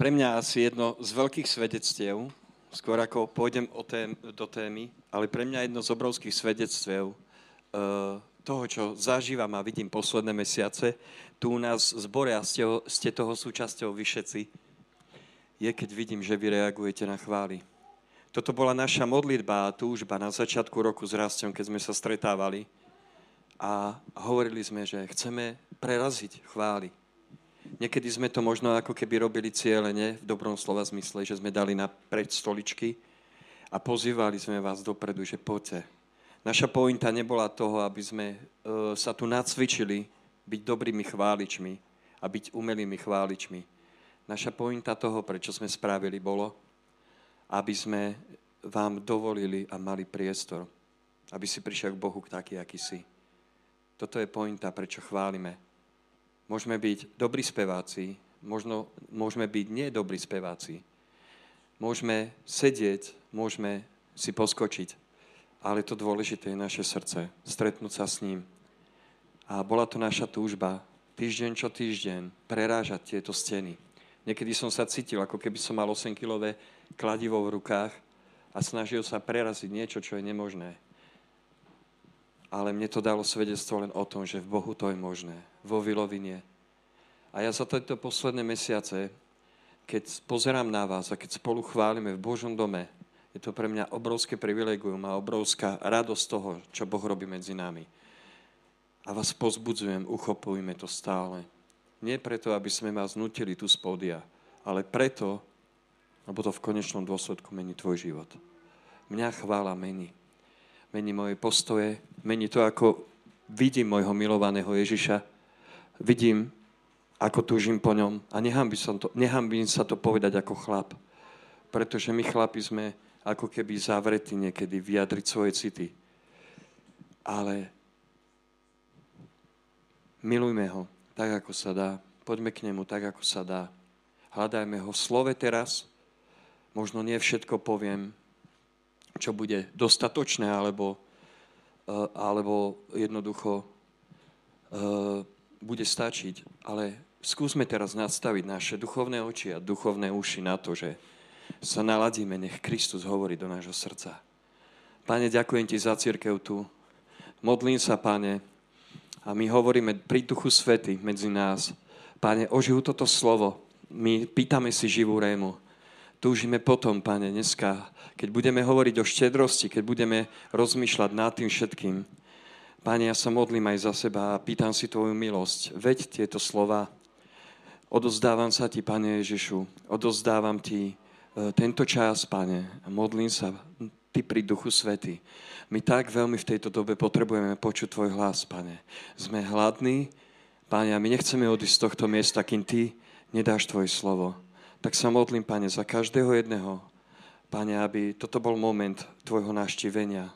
pre mňa asi jedno z veľkých svedectiev, skôr ako pôjdem o tém, do témy, ale pre mňa jedno z obrovských svedectiev uh, toho, čo zažívam a vidím posledné mesiace, tu u nás v zbore a ste, ste toho súčasťou vy všetci, je, keď vidím, že vy reagujete na chvály. Toto bola naša modlitba a túžba na začiatku roku s Rastom, keď sme sa stretávali a hovorili sme, že chceme preraziť chvály. Niekedy sme to možno ako keby robili cieľene, v dobrom slova zmysle, že sme dali na pred stoličky a pozývali sme vás dopredu, že poďte. Naša pointa nebola toho, aby sme uh, sa tu nacvičili byť dobrými chváličmi a byť umelými chváličmi. Naša pointa toho, prečo sme spravili, bolo, aby sme vám dovolili a mali priestor, aby si prišiel k Bohu taký, aký si. Toto je pointa, prečo chválime Môžeme byť dobrí speváci, možno môžeme byť nedobrí speváci. Môžeme sedieť, môžeme si poskočiť, ale to dôležité je naše srdce, stretnúť sa s ním. A bola to naša túžba, týždeň čo týždeň, prerážať tieto steny. Niekedy som sa cítil, ako keby som mal 8-kilové kladivo v rukách a snažil sa preraziť niečo, čo je nemožné. Ale mne to dalo svedectvo len o tom, že v Bohu to je možné vo Vilovine. A ja za tieto posledné mesiace, keď pozerám na vás a keď spolu chválime v Božom dome, je to pre mňa obrovské privilegium a obrovská radosť toho, čo Boh robí medzi nami. A vás pozbudzujem, uchopujme to stále. Nie preto, aby sme vás nutili tu z pódia, ale preto, lebo to v konečnom dôsledku mení tvoj život. Mňa chvála mení. Mení moje postoje, mení to, ako vidím môjho milovaného Ježiša, vidím, ako túžim po ňom a sa to, nehambím sa to povedať ako chlap. Pretože my chlapi sme ako keby zavretí niekedy vyjadriť svoje city. Ale milujme ho tak, ako sa dá. Poďme k nemu tak, ako sa dá. Hľadajme ho v slove teraz. Možno nie všetko poviem, čo bude dostatočné, alebo, eh, alebo jednoducho uh, bude stačiť, ale skúsme teraz nastaviť naše duchovné oči a duchovné uši na to, že sa naladíme, nech Kristus hovorí do nášho srdca. Pane, ďakujem Ti za církev tu. Modlím sa, Pane, a my hovoríme pri Duchu Svety medzi nás. Pane, oživ toto slovo. My pýtame si živú rému. Túžime potom, Pane, dneska, keď budeme hovoriť o štedrosti, keď budeme rozmýšľať nad tým všetkým, Páne, ja sa modlím aj za seba a pýtam si Tvoju milosť. Veď tieto slova. Odozdávam sa Ti, Pane Ježišu. Odozdávam Ti e, tento čas, Pane. A modlím sa Ty pri Duchu Svety. My tak veľmi v tejto dobe potrebujeme počuť Tvoj hlas, Pane. Sme hladní, Pane, a my nechceme odísť z tohto miesta, kým Ty nedáš Tvoje slovo. Tak sa modlím, Pane, za každého jedného, Pane, aby toto bol moment Tvojho naštívenia,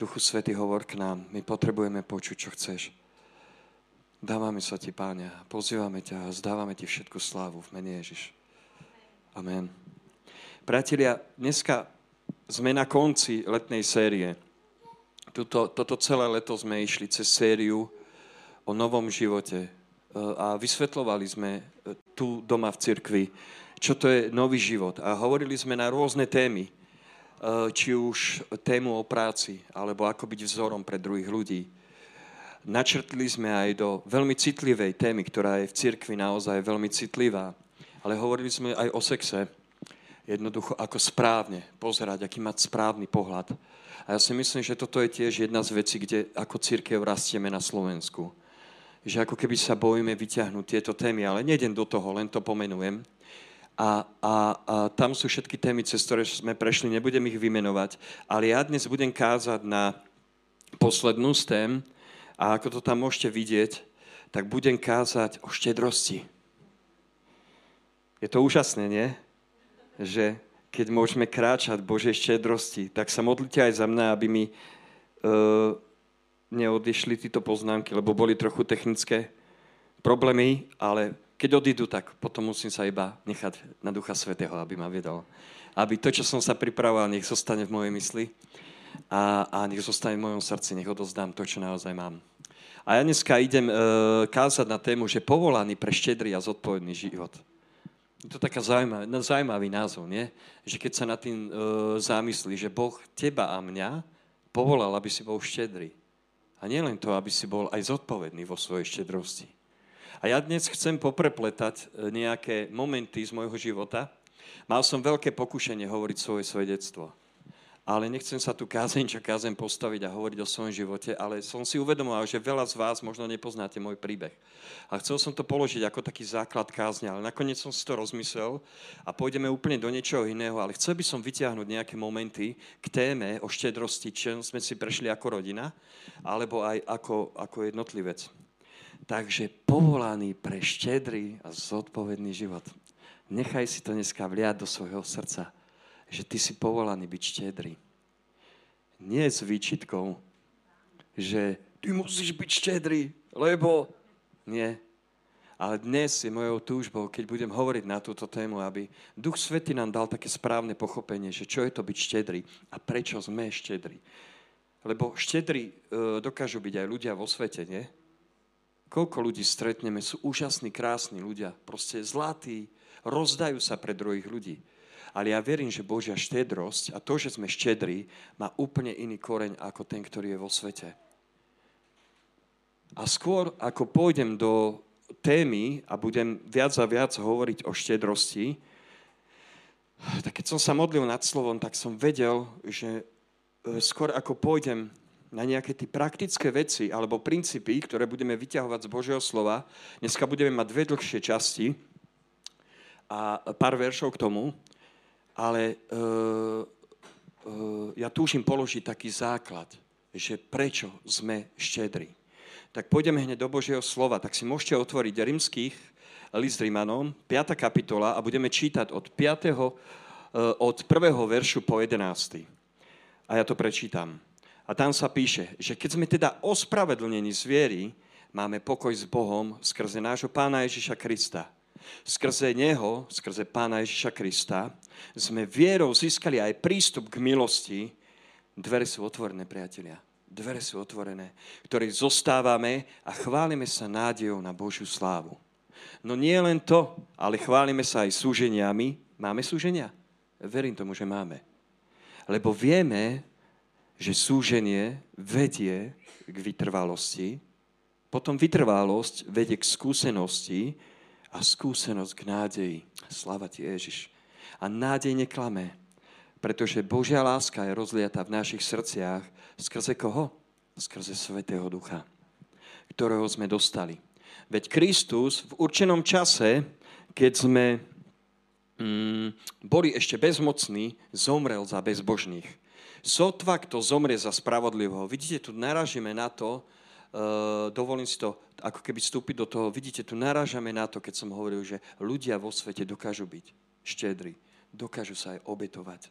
Duchu Svety, hovor k nám. My potrebujeme počuť, čo chceš. Dávame sa ti, Páňa, pozývame ťa a zdávame ti všetku slávu v mene Ježiš. Amen. Priatelia, dneska sme na konci letnej série. Tuto, toto celé leto sme išli cez sériu o novom živote e, a vysvetlovali sme e, tu doma v cirkvi, čo to je nový život. A hovorili sme na rôzne témy. Eh, či už tému o práci, alebo ako byť vzorom pre druhých ľudí. Načrtli sme aj do veľmi citlivej témy, ktorá je v cirkvi naozaj veľmi citlivá. Ale hovorili sme aj o sexe. Jednoducho, ako správne pozerať, aký mať správny pohľad. A ja si myslím, že toto je tiež jedna z vecí, kde ako církev rastieme na Slovensku. Že ako keby sa bojíme vyťahnuť tieto témy, ale nejdem do toho, len to pomenujem. A, a, a tam sú všetky témy, cez ktoré sme prešli, nebudem ich vymenovať, ale ja dnes budem kázať na poslednú z tém a ako to tam môžete vidieť, tak budem kázať o štedrosti. Je to úžasné, nie? Že keď môžeme kráčať Božej štedrosti, tak sa modlite aj za mňa, aby mi uh, neodišli títo poznámky, lebo boli trochu technické problémy, ale keď odídu, tak potom musím sa iba nechať na Ducha Svetého, aby ma viedol. Aby to, čo som sa pripravoval, nech zostane v mojej mysli a, a nech zostane v mojom srdci, nech odozdám to, čo naozaj mám. A ja dneska idem e, kázať na tému, že povolaný pre štedrý a zodpovedný život. Je to taká zaujímavý, zaujímavý názov, nie? Že keď sa nad tým e, zamyslí, že Boh teba a mňa povolal, aby si bol štedrý. A nielen to, aby si bol aj zodpovedný vo svojej štedrosti. A ja dnes chcem poprepletať e, nejaké momenty z môjho života. Mal som veľké pokušenie hovoriť svoje svedectvo ale nechcem sa tu kázeň čo kázeň postaviť a hovoriť o svojom živote, ale som si uvedomoval, že veľa z vás možno nepoznáte môj príbeh. A chcel som to položiť ako taký základ kázne, ale nakoniec som si to rozmyslel a pôjdeme úplne do niečoho iného, ale chcel by som vyťahnuť nejaké momenty k téme o štedrosti, čo sme si prešli ako rodina, alebo aj ako, ako jednotlivec. Takže povolaný pre štedrý a zodpovedný život. Nechaj si to dneska vliať do svojho srdca že ty si povolaný byť štedrý. Nie s výčitkou, že ty musíš byť štedrý, lebo nie. Ale dnes je mojou túžbou, keď budem hovoriť na túto tému, aby Duch Svety nám dal také správne pochopenie, že čo je to byť štedrý a prečo sme štedrí. Lebo štedrí e, dokážu byť aj ľudia vo svete, nie? Koľko ľudí stretneme, sú úžasní, krásni ľudia, proste zlatí, rozdajú sa pre druhých ľudí. Ale ja verím, že Božia štedrosť a to, že sme štedrí, má úplne iný koreň ako ten, ktorý je vo svete. A skôr, ako pôjdem do témy a budem viac a viac hovoriť o štedrosti, tak keď som sa modlil nad slovom, tak som vedel, že e, skôr ako pôjdem na nejaké tie praktické veci alebo princípy, ktoré budeme vyťahovať z Božieho slova, dneska budeme mať dve dlhšie časti a pár veršov k tomu, ale uh, uh, ja túžim položiť taký základ, že prečo sme štedri. Tak pôjdeme hneď do Božieho slova, tak si môžete otvoriť rímských list Rímanom, 5. kapitola a budeme čítať od 5. Uh, e, od 1. veršu po 11. A ja to prečítam. A tam sa píše, že keď sme teda ospravedlnení z viery, máme pokoj s Bohom skrze nášho pána Ježiša Krista Skrze Neho, skrze Pána Ježiša Krista, sme vierou získali aj prístup k milosti. Dvere sú otvorené, priatelia. Dvere sú otvorené, ktoré zostávame a chválime sa nádejou na Božiu slávu. No nie len to, ale chválime sa aj súženiami. Máme súženia? Verím tomu, že máme. Lebo vieme, že súženie vedie k vytrvalosti, potom vytrvalosť vedie k skúsenosti, a skúsenosť k nádeji. Slava ti, Ježiš. A nádej neklame, pretože Božia láska je rozliata v našich srdciach skrze koho? Skrze Svetého Ducha, ktorého sme dostali. Veď Kristus v určenom čase, keď sme mm, boli ešte bezmocní, zomrel za bezbožných. Sotva, kto zomrie za spravodlivého. Vidíte, tu naražíme na to, uh, dovolím si to ako keby vstúpiť do toho. Vidíte, tu narážame na to, keď som hovoril, že ľudia vo svete dokážu byť štedri, dokážu sa aj obetovať.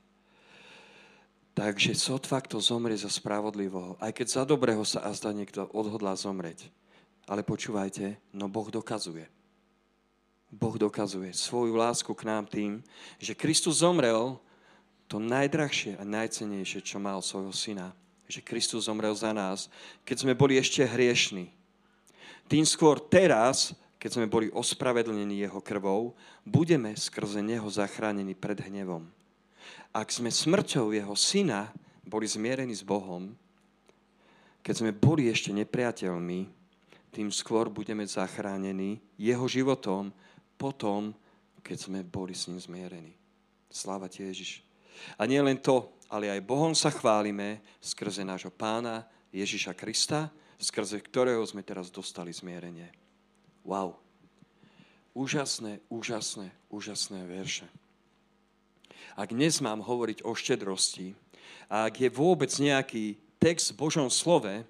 Takže sotva, kto zomrie za spravodlivého, aj keď za dobrého sa azda niekto odhodlá zomrieť. Ale počúvajte, no Boh dokazuje. Boh dokazuje svoju lásku k nám tým, že Kristus zomrel to najdrahšie a najcenejšie, čo mal svojho syna že Kristus zomrel za nás, keď sme boli ešte hriešní. Tým skôr teraz, keď sme boli ospravedlnení jeho krvou, budeme skrze neho zachránení pred hnevom. Ak sme smrťou jeho syna boli zmierení s Bohom, keď sme boli ešte nepriateľmi, tým skôr budeme zachránení jeho životom potom, keď sme boli s ním zmierení. Sláva ti Ježiš. A nie len to, ale aj Bohom sa chválime skrze nášho pána Ježiša Krista, skrze ktorého sme teraz dostali zmierenie. Wow. Úžasné, úžasné, úžasné verše. Ak dnes mám hovoriť o štedrosti, a ak je vôbec nejaký text v Božom slove,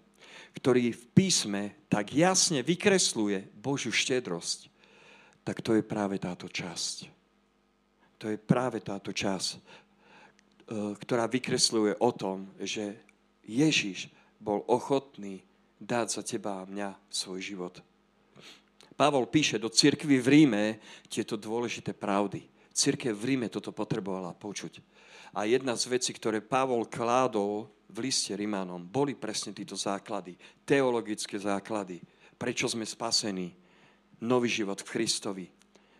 ktorý v písme tak jasne vykresluje Božiu štedrosť, tak to je práve táto časť. To je práve táto časť, ktorá vykresľuje o tom, že Ježiš bol ochotný dať za teba a mňa svoj život. Pavol píše do cirkvy v Ríme tieto dôležité pravdy. Cirkev v Ríme toto potrebovala počuť. A jedna z vecí, ktoré Pavol kládol v liste Rímanom, boli presne títo základy, teologické základy. Prečo sme spasení? Nový život v Kristovi.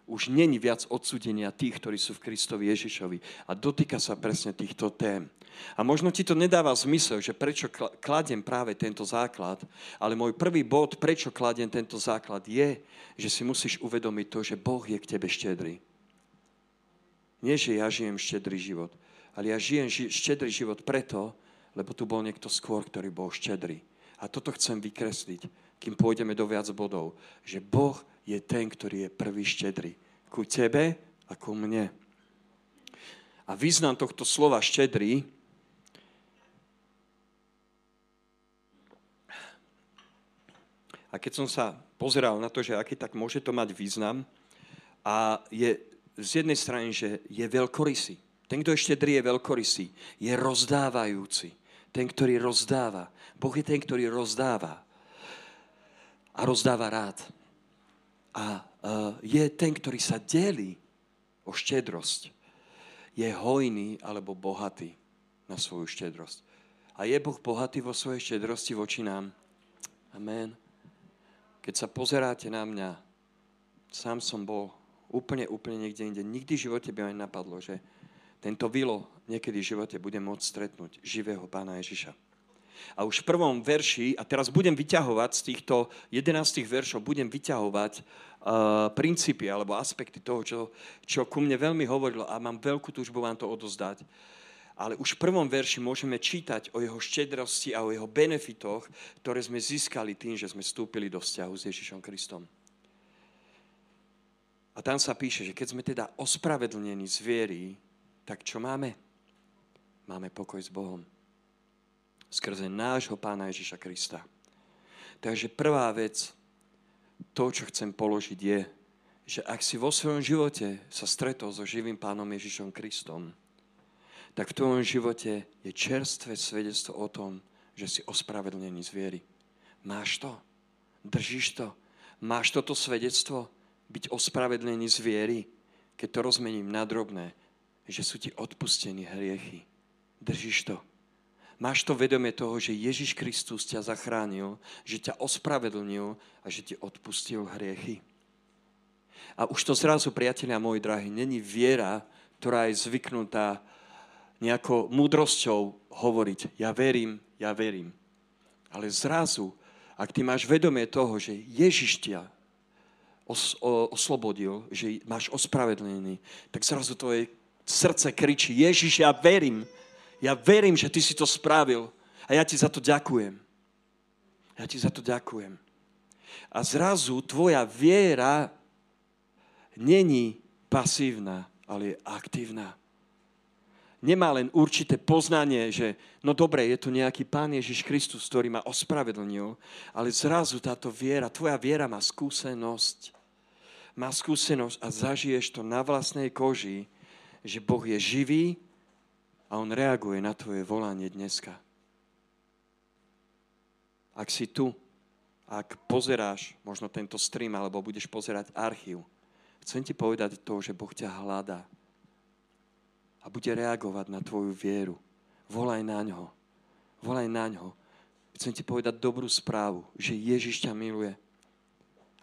Už není viac odsudenia tých, ktorí sú v Kristovi Ježišovi. A dotýka sa presne týchto tém. A možno ti to nedáva zmysel, že prečo kladiem práve tento základ, ale môj prvý bod, prečo kladiem tento základ, je, že si musíš uvedomiť to, že Boh je k tebe štedrý. Nie, že ja žijem štedrý život, ale ja žijem ži- štedrý život preto, lebo tu bol niekto skôr, ktorý bol štedrý. A toto chcem vykresliť, kým pôjdeme do viac bodov, že Boh je ten, ktorý je prvý štedrý. Ku tebe a ku mne. A význam tohto slova štedrý A keď som sa pozeral na to, že aký tak môže to mať význam, a je z jednej strany, že je veľkorysý. Ten, kto je štedrý, je veľkorysý. Je rozdávajúci. Ten, ktorý rozdáva. Boh je ten, ktorý rozdáva. A rozdáva rád. A uh, je ten, ktorý sa delí o štedrosť. Je hojný alebo bohatý na svoju štedrosť. A je Boh bohatý vo svojej štedrosti voči nám. Amen. Keď sa pozeráte na mňa, sám som bol úplne, úplne niekde inde. Nikdy v živote by ma napadlo, že tento vilo niekedy v živote bude môcť stretnúť živého pána Ježiša. A už v prvom verši, a teraz budem vyťahovať z týchto 11 veršov, budem vyťahovať uh, princípy alebo aspekty toho, čo, čo ku mne veľmi hovorilo a mám veľkú túžbu vám to odozdať. Ale už v prvom verši môžeme čítať o jeho štedrosti a o jeho benefitoch, ktoré sme získali tým, že sme vstúpili do vzťahu s Ježišom Kristom. A tam sa píše, že keď sme teda ospravedlnení z viery, tak čo máme? Máme pokoj s Bohom. Skrze nášho pána Ježiša Krista. Takže prvá vec, to, čo chcem položiť, je, že ak si vo svojom živote sa stretol so živým pánom Ježišom Kristom, tak v tvojom živote je čerstvé svedectvo o tom, že si ospravedlnený z viery. Máš to? Držíš to? Máš toto svedectvo? byť ospravedlený z viery, keď to rozmením na drobné, že sú ti odpustení hriechy. Držíš to. Máš to vedomie toho, že Ježiš Kristus ťa zachránil, že ťa ospravedlnil a že ti odpustil hriechy. A už to zrazu, priatelia moji drahí, není viera, ktorá je zvyknutá nejakou múdrosťou hovoriť, ja verím, ja verím. Ale zrazu, ak ty máš vedomie toho, že Ježiš ťa os, o, oslobodil, že máš ospravedlený, tak zrazu tvoje srdce kričí, Ježiš, ja verím, ja verím, že ty si to spravil a ja ti za to ďakujem. Ja ti za to ďakujem. A zrazu tvoja viera není pasívna, ale je aktívna. Nemá len určité poznanie, že no dobre, je tu nejaký Pán Ježiš Kristus, ktorý ma ospravedlnil, ale zrazu táto viera, tvoja viera má skúsenosť má skúsenosť a zažiješ to na vlastnej koži, že Boh je živý a On reaguje na tvoje volanie dneska. Ak si tu, ak pozeráš možno tento stream alebo budeš pozerať archív, chcem ti povedať to, že Boh ťa hľadá a bude reagovať na tvoju vieru. Volaj na ňo. Volaj na ňo. Chcem ti povedať dobrú správu, že Ježiš ťa miluje.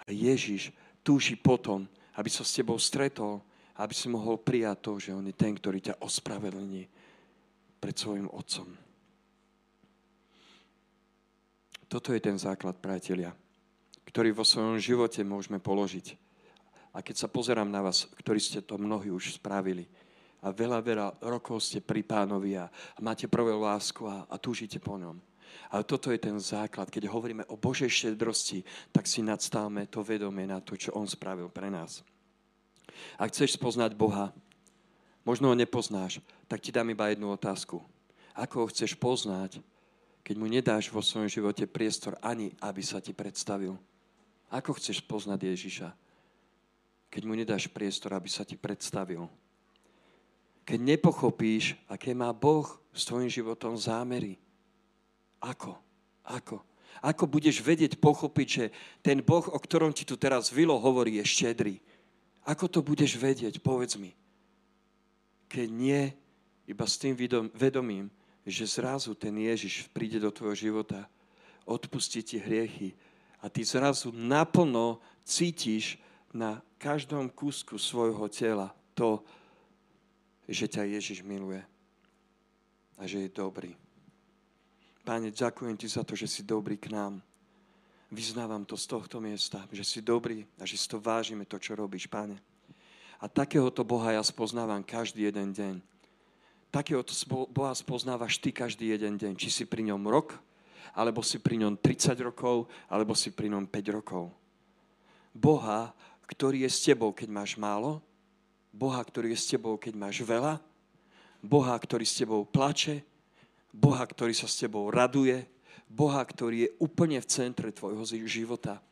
A Ježiš túži potom, aby sa s tebou stretol, aby si mohol prijať to, že on je ten, ktorý ťa ospravedlní pred svojim otcom. Toto je ten základ, priatelia, ktorý vo svojom živote môžeme položiť. A keď sa pozerám na vás, ktorí ste to mnohí už spravili, a veľa, veľa rokov ste pri pánovi a, máte prvú lásku a, a túžite po ňom ale toto je ten základ. Keď hovoríme o Božej štedrosti, tak si nadstávame to vedomie na to, čo On spravil pre nás. Ak chceš spoznať Boha, možno ho nepoznáš, tak ti dám iba jednu otázku. Ako ho chceš poznať, keď mu nedáš vo svojom živote priestor ani, aby sa ti predstavil? Ako chceš poznať Ježiša, keď mu nedáš priestor, aby sa ti predstavil? Keď nepochopíš, aké má Boh s tvojim životom zámery, ako? Ako? Ako budeš vedieť, pochopiť, že ten Boh, o ktorom ti tu teraz Vilo hovorí, je štedrý? Ako to budeš vedieť? Povedz mi. Keď nie, iba s tým vedomím, že zrazu ten Ježiš príde do tvojho života, odpustí ti hriechy a ty zrazu naplno cítiš na každom kúsku svojho tela to, že ťa Ježiš miluje a že je dobrý. Páne, ďakujem ti za to, že si dobrý k nám. Vyznávam to z tohto miesta, že si dobrý a že si to vážime, to, čo robíš, Páne. A takéhoto Boha ja spoznávam každý jeden deň. Takéhoto Boha spoznávaš ty každý jeden deň. Či si pri ňom rok, alebo si pri ňom 30 rokov, alebo si pri ňom 5 rokov. Boha, ktorý je s tebou, keď máš málo, Boha, ktorý je s tebou, keď máš veľa, Boha, ktorý s tebou plače, Boha, ktorý sa s tebou raduje, Boha, ktorý je úplne v centre tvojho života,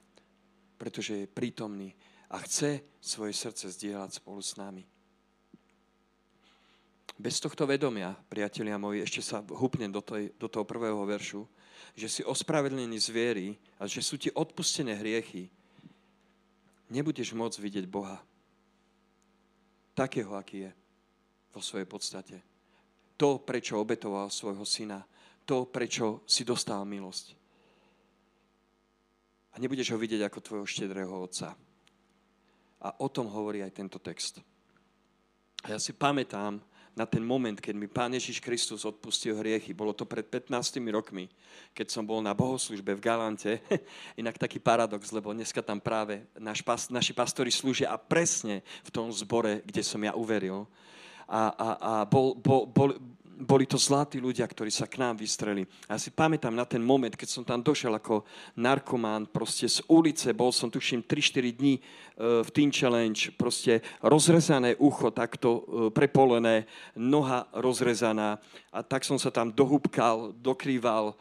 pretože je prítomný a chce svoje srdce zdieľať spolu s nami. Bez tohto vedomia, priatelia moji, ešte sa hupnem do, tej, do toho prvého veršu, že si ospravedlený z viery a že sú ti odpustené hriechy, nebudeš môcť vidieť Boha. Takého, aký je vo svojej podstate. To, prečo obetoval svojho syna. To, prečo si dostal milosť. A nebudeš ho vidieť ako tvojho štedrého otca. A o tom hovorí aj tento text. A ja si pamätám, na ten moment, keď mi Pán Ježiš Kristus odpustil hriechy. Bolo to pred 15 rokmi, keď som bol na bohoslužbe v Galante. Inak taký paradox, lebo dneska tam práve naš, naši pastori slúžia a presne v tom zbore, kde som ja uveril. A, a, a bol, bol, bol, boli to zlatí ľudia, ktorí sa k nám vystreli. A ja si pamätám na ten moment, keď som tam došiel ako narkomán, proste z ulice, bol som tuším 3-4 dní e, v Teen Challenge, proste rozrezané ucho takto e, prepolené, noha rozrezaná. A tak som sa tam dohúbkal, dokrýval.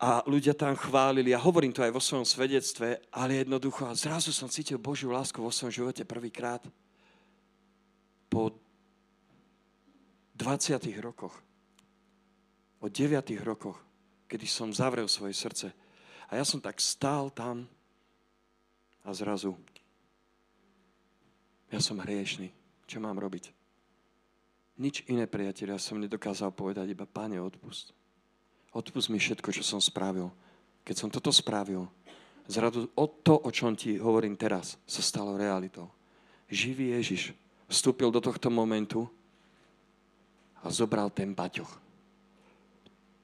A ľudia tam chválili. A hovorím to aj vo svojom svedectve, ale jednoducho a zrazu som cítil Božiu lásku vo svojom živote prvýkrát. Po 20 rokoch, o 9 rokoch, kedy som zavrel svoje srdce. A ja som tak stál tam a zrazu ja som hriešný. Čo mám robiť? Nič iné, priateľ, ja som nedokázal povedať iba, Pane, odpust. Odpust mi všetko, čo som spravil. Keď som toto spravil, zrazu o to, o čom ti hovorím teraz, sa stalo realitou. Živý Ježiš vstúpil do tohto momentu a zobral ten baťoch.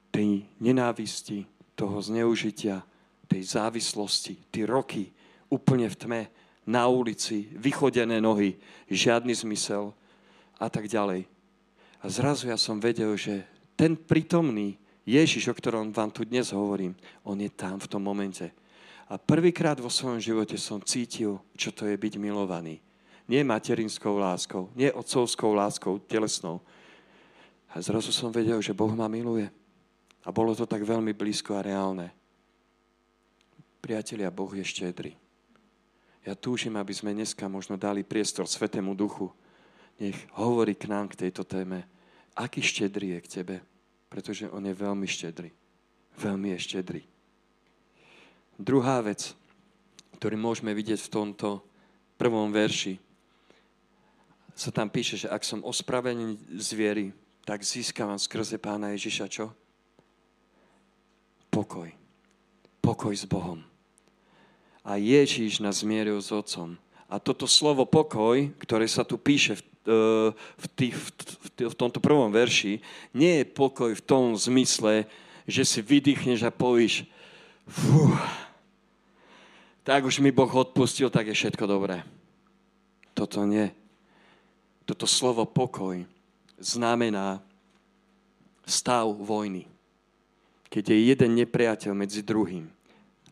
Tej nenávisti, toho zneužitia, tej závislosti, tie roky úplne v tme, na ulici, vychodené nohy, žiadny zmysel a tak ďalej. A zrazu ja som vedel, že ten prítomný Ježiš, o ktorom vám tu dnes hovorím, on je tam v tom momente. A prvýkrát vo svojom živote som cítil, čo to je byť milovaný. Nie materinskou láskou, nie otcovskou láskou telesnou, a zrazu som vedel, že Boh ma miluje. A bolo to tak veľmi blízko a reálne. Priatelia, Boh je štedrý. Ja túžim, aby sme dneska možno dali priestor Svetému Duchu. Nech hovorí k nám k tejto téme. Aký štedrý je k tebe? Pretože on je veľmi štedrý. Veľmi je štedrý. Druhá vec, ktorú môžeme vidieť v tomto prvom verši, sa tam píše, že ak som ospravený z viery, tak získavam skrze pána Ježiša čo? Pokoj. Pokoj s Bohom. A Ježiš nás zmieril s Otcom. A toto slovo pokoj, ktoré sa tu píše v, e, v, tých, v, v tomto prvom verši, nie je pokoj v tom zmysle, že si vydýchneš a povíš, fú, tak už mi Boh odpustil, tak je všetko dobré. Toto nie. Toto slovo pokoj znamená stav vojny. Keď je jeden nepriateľ medzi druhým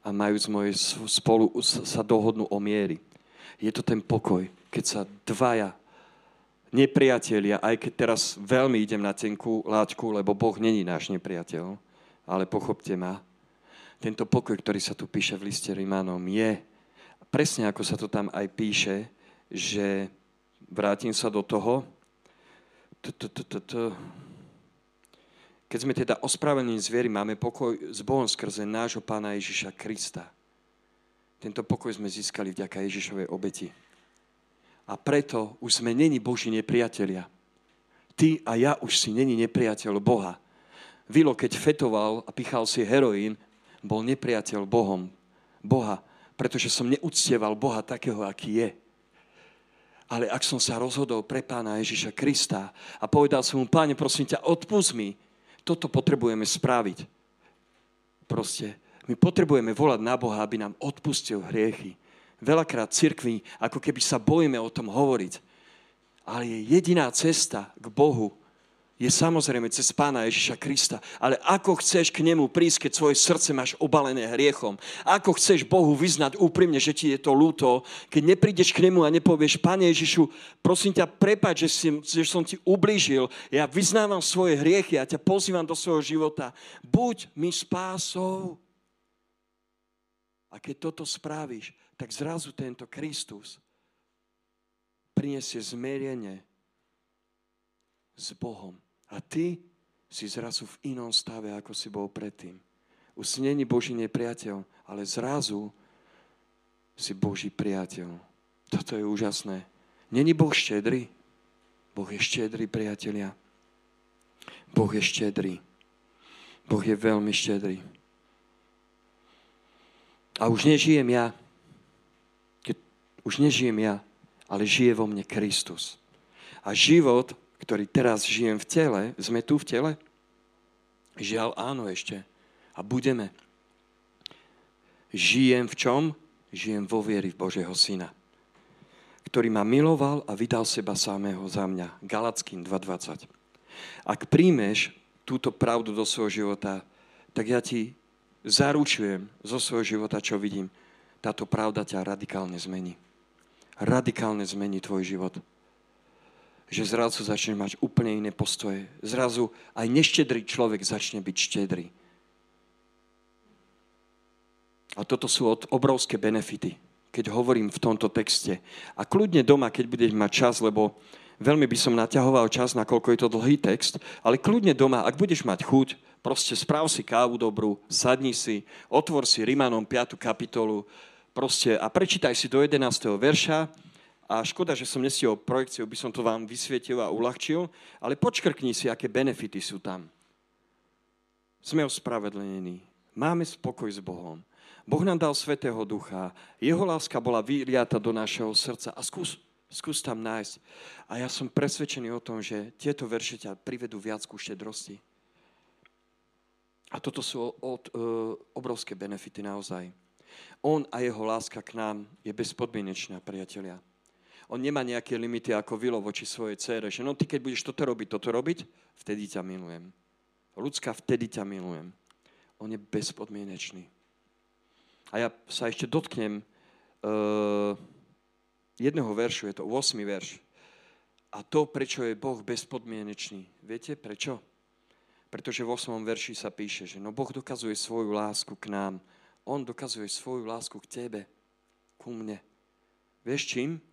a majú moje spolu sa dohodnú o miery. Je to ten pokoj, keď sa dvaja nepriatelia, aj keď teraz veľmi idem na tenkú láčku, lebo Boh není náš nepriateľ, ale pochopte ma, tento pokoj, ktorý sa tu píše v liste Rimanom, je presne ako sa to tam aj píše, že vrátim sa do toho, keď sme teda ospravedlení zviery, máme pokoj s Bohom skrze nášho Pána Ježiša Krista. Tento pokoj sme získali vďaka Ježišovej obeti. A preto už sme není Boží nepriatelia. Ty a ja už si není nepriateľ Boha. Vilo, keď fetoval a pichal si heroín, bol nepriateľ Bohom. Boha, pretože som neúctieval Boha takého, aký je. Ale ak som sa rozhodol pre pána Ježiša Krista a povedal som mu, páne, prosím ťa, odpust mi, toto potrebujeme spraviť. Proste, my potrebujeme volať na Boha, aby nám odpustil hriechy. Veľakrát cirkvi, ako keby sa bojíme o tom hovoriť. Ale je jediná cesta k Bohu, je samozrejme cez Pána Ježiša Krista. Ale ako chceš k nemu prísť, keď svoje srdce máš obalené hriechom? Ako chceš Bohu vyznať úprimne, že ti je to ľúto, keď neprídeš k nemu a nepovieš, Pane Ježišu, prosím ťa, prepáč, že, si, že som ti ublížil. Ja vyznávam svoje hriechy a ťa pozývam do svojho života. Buď mi spásou. A keď toto spravíš, tak zrazu tento Kristus prinesie zmierenie s Bohom. A ty si zrazu v inom stave, ako si bol predtým. Už není Boží nepriateľ, ale zrazu si Boží priateľ. Toto je úžasné. Není Boh štedrý? Boh je štedrý, priatelia. Boh je štedrý. Boh je veľmi štedrý. A už nežijem ja. Už nežijem ja, ale žije vo mne Kristus. A život, ktorý teraz žijem v tele, sme tu v tele? Žiaľ áno ešte. A budeme. Žijem v čom? Žijem vo viery v Božieho Syna, ktorý ma miloval a vydal seba samého za mňa. Galackým 2.20. Ak príjmeš túto pravdu do svojho života, tak ja ti zaručujem zo svojho života, čo vidím, táto pravda ťa radikálne zmení. Radikálne zmení tvoj život že zrazu začneš mať úplne iné postoje. Zrazu aj neštedrý človek začne byť štedrý. A toto sú obrovské benefity, keď hovorím v tomto texte. A kľudne doma, keď budeš mať čas, lebo veľmi by som naťahoval čas, nakoľko je to dlhý text, ale kľudne doma, ak budeš mať chuť, proste správ si kávu dobrú, sadni si, otvor si Rimanom 5. kapitolu proste, a prečítaj si do 11. verša a škoda, že som nestihol projekciu, by som to vám vysvietil a uľahčil, ale počkrkni si, aké benefity sú tam. Sme ospravedlnení. Máme spokoj s Bohom. Boh nám dal Svetého Ducha. Jeho láska bola vyliata do našeho srdca. A skús, skús tam nájsť. A ja som presvedčený o tom, že tieto verše ťa privedú viac ku štedrosti. A toto sú od, uh, obrovské benefity naozaj. On a jeho láska k nám je bezpodmienečná, priatelia. On nemá nejaké limity ako Vilo voči svojej cére, že no ty keď budeš toto robiť, toto robiť, vtedy ťa milujem. Ľudská, vtedy ťa milujem. On je bezpodmienečný. A ja sa ešte dotknem uh, jedného veršu, je to 8. verš. A to, prečo je Boh bezpodmienečný. Viete prečo? Pretože v 8. verši sa píše, že no Boh dokazuje svoju lásku k nám. On dokazuje svoju lásku k tebe, ku mne. Vieš čím?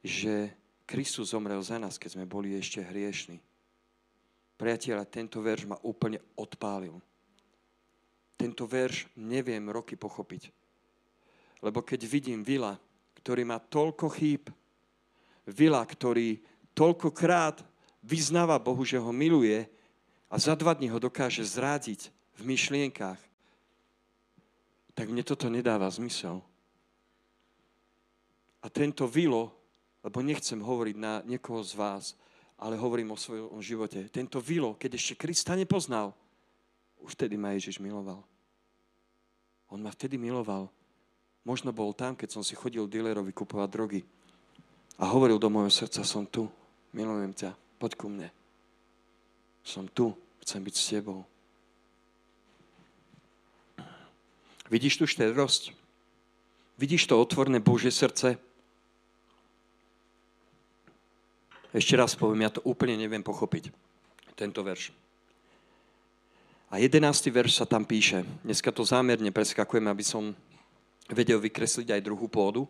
Že Kristus zomrel za nás, keď sme boli ešte hriešni. Priatelia, tento verš ma úplne odpálil. Tento verš neviem roky pochopiť. Lebo keď vidím Vila, ktorý má toľko chýb, Vila, ktorý toľkokrát vyznáva Bohu, že ho miluje a za dva dní ho dokáže zrádiť v myšlienkách, tak mne toto nedáva zmysel. A tento Vilo lebo nechcem hovoriť na niekoho z vás, ale hovorím o svojom živote. Tento Vilo, keď ešte Krista nepoznal, už vtedy ma Ježiš miloval. On ma vtedy miloval. Možno bol tam, keď som si chodil dealerovi kupovať drogy a hovoril do môjho srdca, som tu, milujem ťa, poď ku mne. Som tu, chcem byť s tebou. Vidíš tu štedrosť? Vidíš to otvorné Božie srdce? Ešte raz poviem, ja to úplne neviem pochopiť, tento verš. A jedenáctý verš sa tam píše. Dneska to zámerne preskakujem, aby som vedel vykresliť aj druhú pôdu.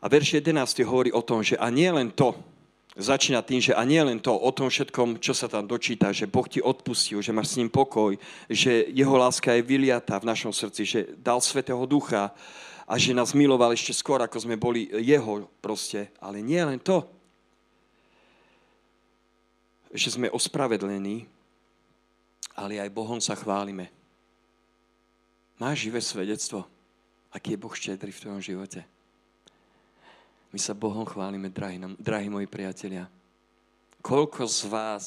A verš 11 hovorí o tom, že a nie len to, začína tým, že a nie len to, o tom všetkom, čo sa tam dočíta, že Boh ti odpustil, že máš s ním pokoj, že jeho láska je vyliata v našom srdci, že dal Svetého Ducha a že nás miloval ešte skôr, ako sme boli jeho proste. Ale nie len to že sme ospravedlení, ale aj Bohom sa chválime. Máš živé svedectvo? Aký je Boh štedrý v tvojom živote? My sa Bohom chválime, drahí, drahí moji priatelia. Koľko z vás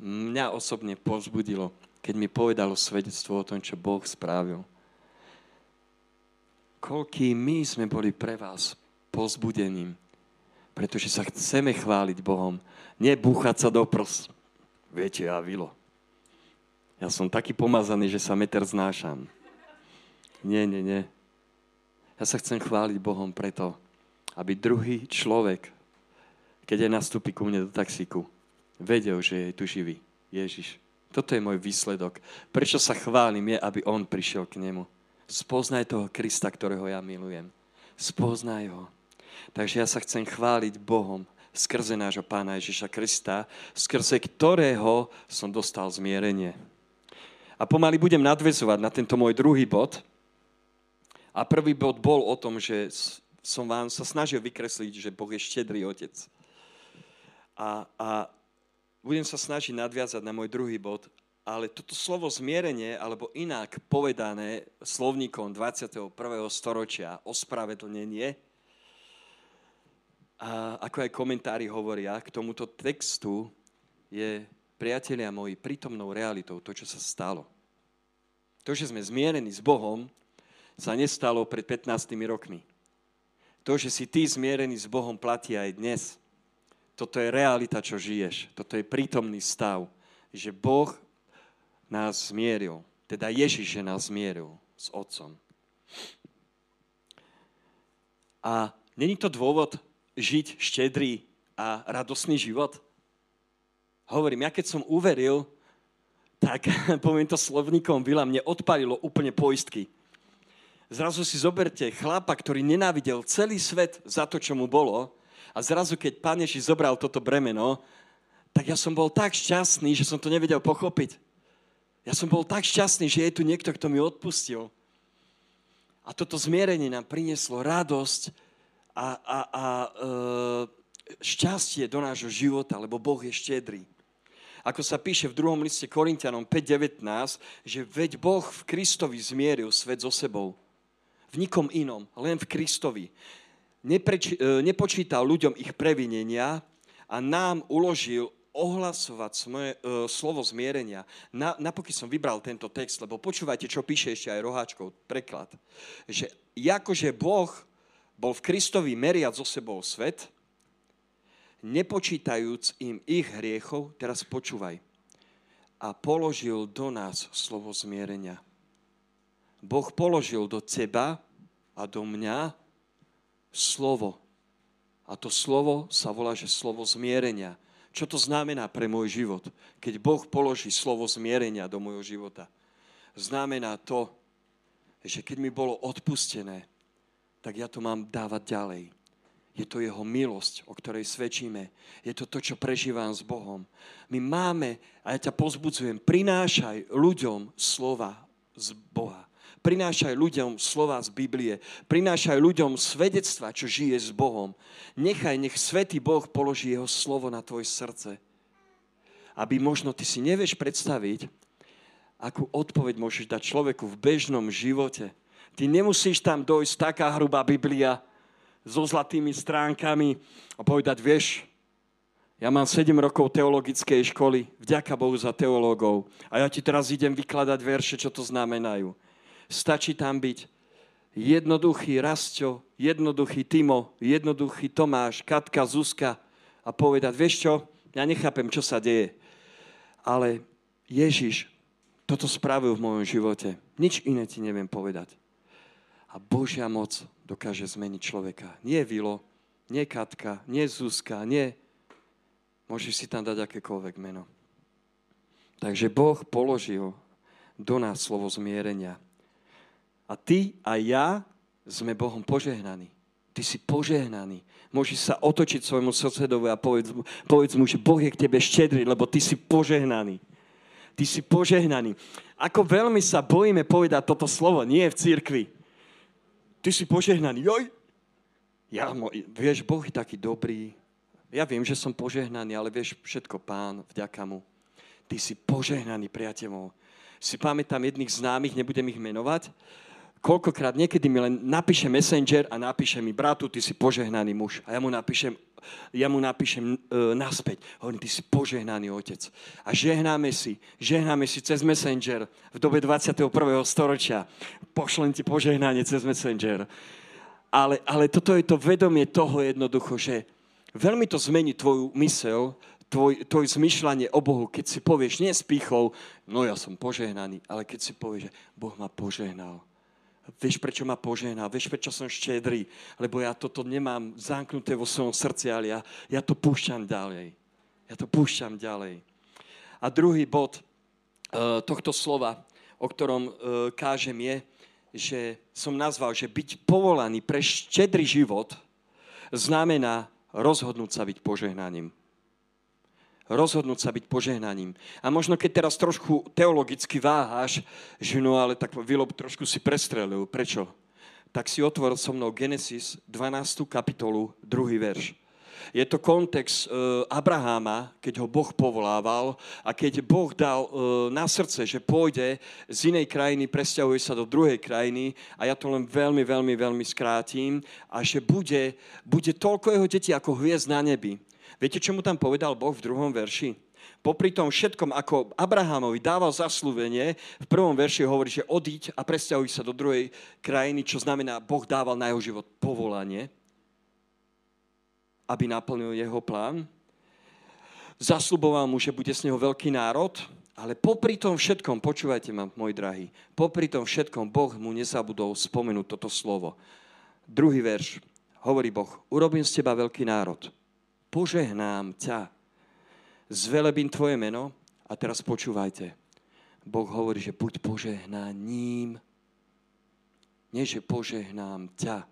mňa osobne povzbudilo, keď mi povedalo svedectvo o tom, čo Boh spravil. Koľký my sme boli pre vás pozbudením, pretože sa chceme chváliť Bohom, nebúchať sa do prs. Viete, ja vilo. Ja som taký pomazaný, že sa meter znášam. Nie, nie, nie. Ja sa chcem chváliť Bohom preto, aby druhý človek, keď aj nastúpi ku mne do taxíku, vedel, že je tu živý. Ježiš. Toto je môj výsledok. Prečo sa chválim je, aby on prišiel k nemu. Spoznaj toho Krista, ktorého ja milujem. Spoznaj ho. Takže ja sa chcem chváliť Bohom skrze nášho pána Ježiša Krista, skrze ktorého som dostal zmierenie. A pomaly budem nadvezovať na tento môj druhý bod. A prvý bod bol o tom, že som vám sa snažil vykresliť, že Boh je štedrý otec. A, a budem sa snažiť nadviazať na môj druhý bod, ale toto slovo zmierenie, alebo inak povedané slovníkom 21. storočia, ospravedlnenie, a ako aj komentári hovoria k tomuto textu, je, priatelia moji, prítomnou realitou to, čo sa stalo. To, že sme zmierení s Bohom, sa nestalo pred 15 rokmi. To, že si ty zmierený s Bohom, platí aj dnes. Toto je realita, čo žiješ. Toto je prítomný stav, že Boh nás zmieril. Teda Ježiš, že nás zmieril s Otcom. A není to dôvod žiť štedrý a radosný život? Hovorím, ja keď som uveril, tak poviem to slovníkom Vila, mne odpalilo úplne poistky Zrazu si zoberte chlapa, ktorý nenávidel celý svet za to, čo mu bolo a zrazu, keď Pán Ježiš zobral toto bremeno, tak ja som bol tak šťastný, že som to nevedel pochopiť. Ja som bol tak šťastný, že je tu niekto, kto mi odpustil. A toto zmierenie nám prinieslo radosť a, a, a e, šťastie do nášho života, lebo Boh je štedrý. Ako sa píše v druhom liste Korintianom 5.19, že veď Boh v Kristovi zmieril svet so sebou v nikom inom, len v Kristovi. Nepreči, e, nepočítal ľuďom ich previnenia a nám uložil ohlasovať svoje, uh, slovo zmierenia. Na, napokým som vybral tento text, lebo počúvajte, čo píše ešte aj Roháčkov preklad. Že akože Boh bol v Kristovi meriať so sebou svet, nepočítajúc im ich hriechov, teraz počúvaj, a položil do nás slovo zmierenia. Boh položil do teba a do mňa slovo. A to slovo sa volá, že slovo zmierenia. Čo to znamená pre môj život? Keď Boh položí slovo zmierenia do môjho života. Znamená to, že keď mi bolo odpustené, tak ja to mám dávať ďalej. Je to jeho milosť, o ktorej svedčíme. Je to to, čo prežívam s Bohom. My máme, a ja ťa pozbudzujem, prinášaj ľuďom slova z Boha. Prinášaj ľuďom slova z Biblie. Prinášaj ľuďom svedectva, čo žije s Bohom. Nechaj, nech Svetý Boh položí jeho slovo na tvoje srdce. Aby možno ty si nevieš predstaviť, akú odpoveď môžeš dať človeku v bežnom živote. Ty nemusíš tam dojsť taká hrubá Biblia so zlatými stránkami a povedať, vieš, ja mám 7 rokov teologickej školy, vďaka Bohu za teológov. A ja ti teraz idem vykladať verše, čo to znamenajú. Stačí tam byť jednoduchý Rastio, jednoduchý Timo, jednoduchý Tomáš, Katka, Zuzka a povedať, vieš čo, ja nechápem, čo sa deje, ale Ježiš toto spravil v mojom živote. Nič iné ti neviem povedať. A Božia moc dokáže zmeniť človeka. Nie Vilo, nie Katka, nie Zuzka, nie... Môžeš si tam dať akékoľvek meno. Takže Boh položil do nás slovo zmierenia. A ty a ja sme Bohom požehnaní. Ty si požehnaný. Môžeš sa otočiť svojmu susedovi a povedz povedz mu, že Boh je k tebe štedrý, lebo ty si požehnaný. Ty si požehnaný. Ako veľmi sa bojíme povedať toto slovo, nie v církvi. Ty si požehnaný. Joj. Ja, vieš, Boh je taký dobrý. Ja viem, že som požehnaný, ale vieš, všetko pán, vďaka mu. Ty si požehnaný, priateľov. Si pamätám jedných známych, nebudem ich menovať, koľkokrát niekedy mi len napíše messenger a napíše mi, bratu, ty si požehnaný muž. A ja mu napíšem, ja mu napíšem e, naspäť. Hovorím, ty si požehnaný otec. A žehnáme si, žehnáme si cez messenger v dobe 21. storočia. Pošlem ti požehnanie cez messenger. Ale, ale toto je to vedomie toho jednoducho, že veľmi to zmení tvoju mysel, tvoj, tvoj zmyšľanie o Bohu, keď si povieš, nie s pýchou, no ja som požehnaný, ale keď si povieš, že Boh ma požehnal Vieš, prečo ma požehná, vieš, prečo som štedrý, lebo ja toto nemám zamknuté vo svojom srdci, ale ja, ja to púšťam ďalej. Ja to púšťam ďalej. A druhý bod uh, tohto slova, o ktorom uh, kážem, je, že som nazval, že byť povolaný pre štedrý život znamená rozhodnúť sa byť požehnaním rozhodnúť sa byť požehnaním. A možno keď teraz trošku teologicky váhaš, že no ale tak Vilob trošku si prestrelil. Prečo? Tak si otvoril so mnou Genesis 12. kapitolu, druhý verš. Je to kontext e, Abraháma, keď ho Boh povolával a keď Boh dal e, na srdce, že pôjde z inej krajiny, presťahuje sa do druhej krajiny a ja to len veľmi, veľmi, veľmi skrátim a že bude, bude toľko jeho detí ako hviezd na nebi. Viete, čo mu tam povedal Boh v druhom verši? Popri tom všetkom, ako Abrahamovi dával zaslúvenie, v prvom verši hovorí, že odiť a presťahuj sa do druhej krajiny, čo znamená, Boh dával na jeho život povolanie, aby naplnil jeho plán. Zasluboval mu, že bude z neho veľký národ, ale popri tom všetkom, počúvajte ma, môj drahý, popri tom všetkom Boh mu nezabudol spomenúť toto slovo. Druhý verš, hovorí Boh, urobím z teba veľký národ požehnám ťa, zvelebím tvoje meno a teraz počúvajte. Boh hovorí, že buď požehnaním, nie že požehnám ťa,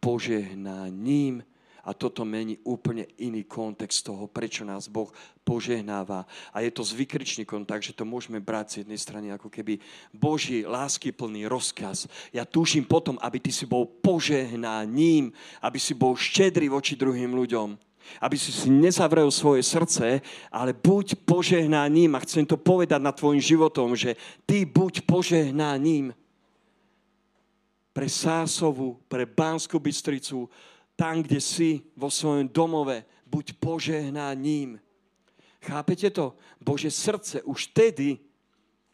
požehnaním a toto mení úplne iný kontext toho, prečo nás Boh požehnáva. A je to s vykričníkom, takže to môžeme brať z jednej strany ako keby Boží láskyplný rozkaz. Ja túžim potom, aby ty si bol požehnaním, aby si bol štedrý voči druhým ľuďom aby si si nezavrel svoje srdce, ale buď požehnaním a chcem to povedať nad tvojim životom, že ty buď požehnaním pre Sásovu, pre Bánsku Bystricu, tam, kde si vo svojom domove, buď požehnaním. Chápete to? Bože srdce už tedy,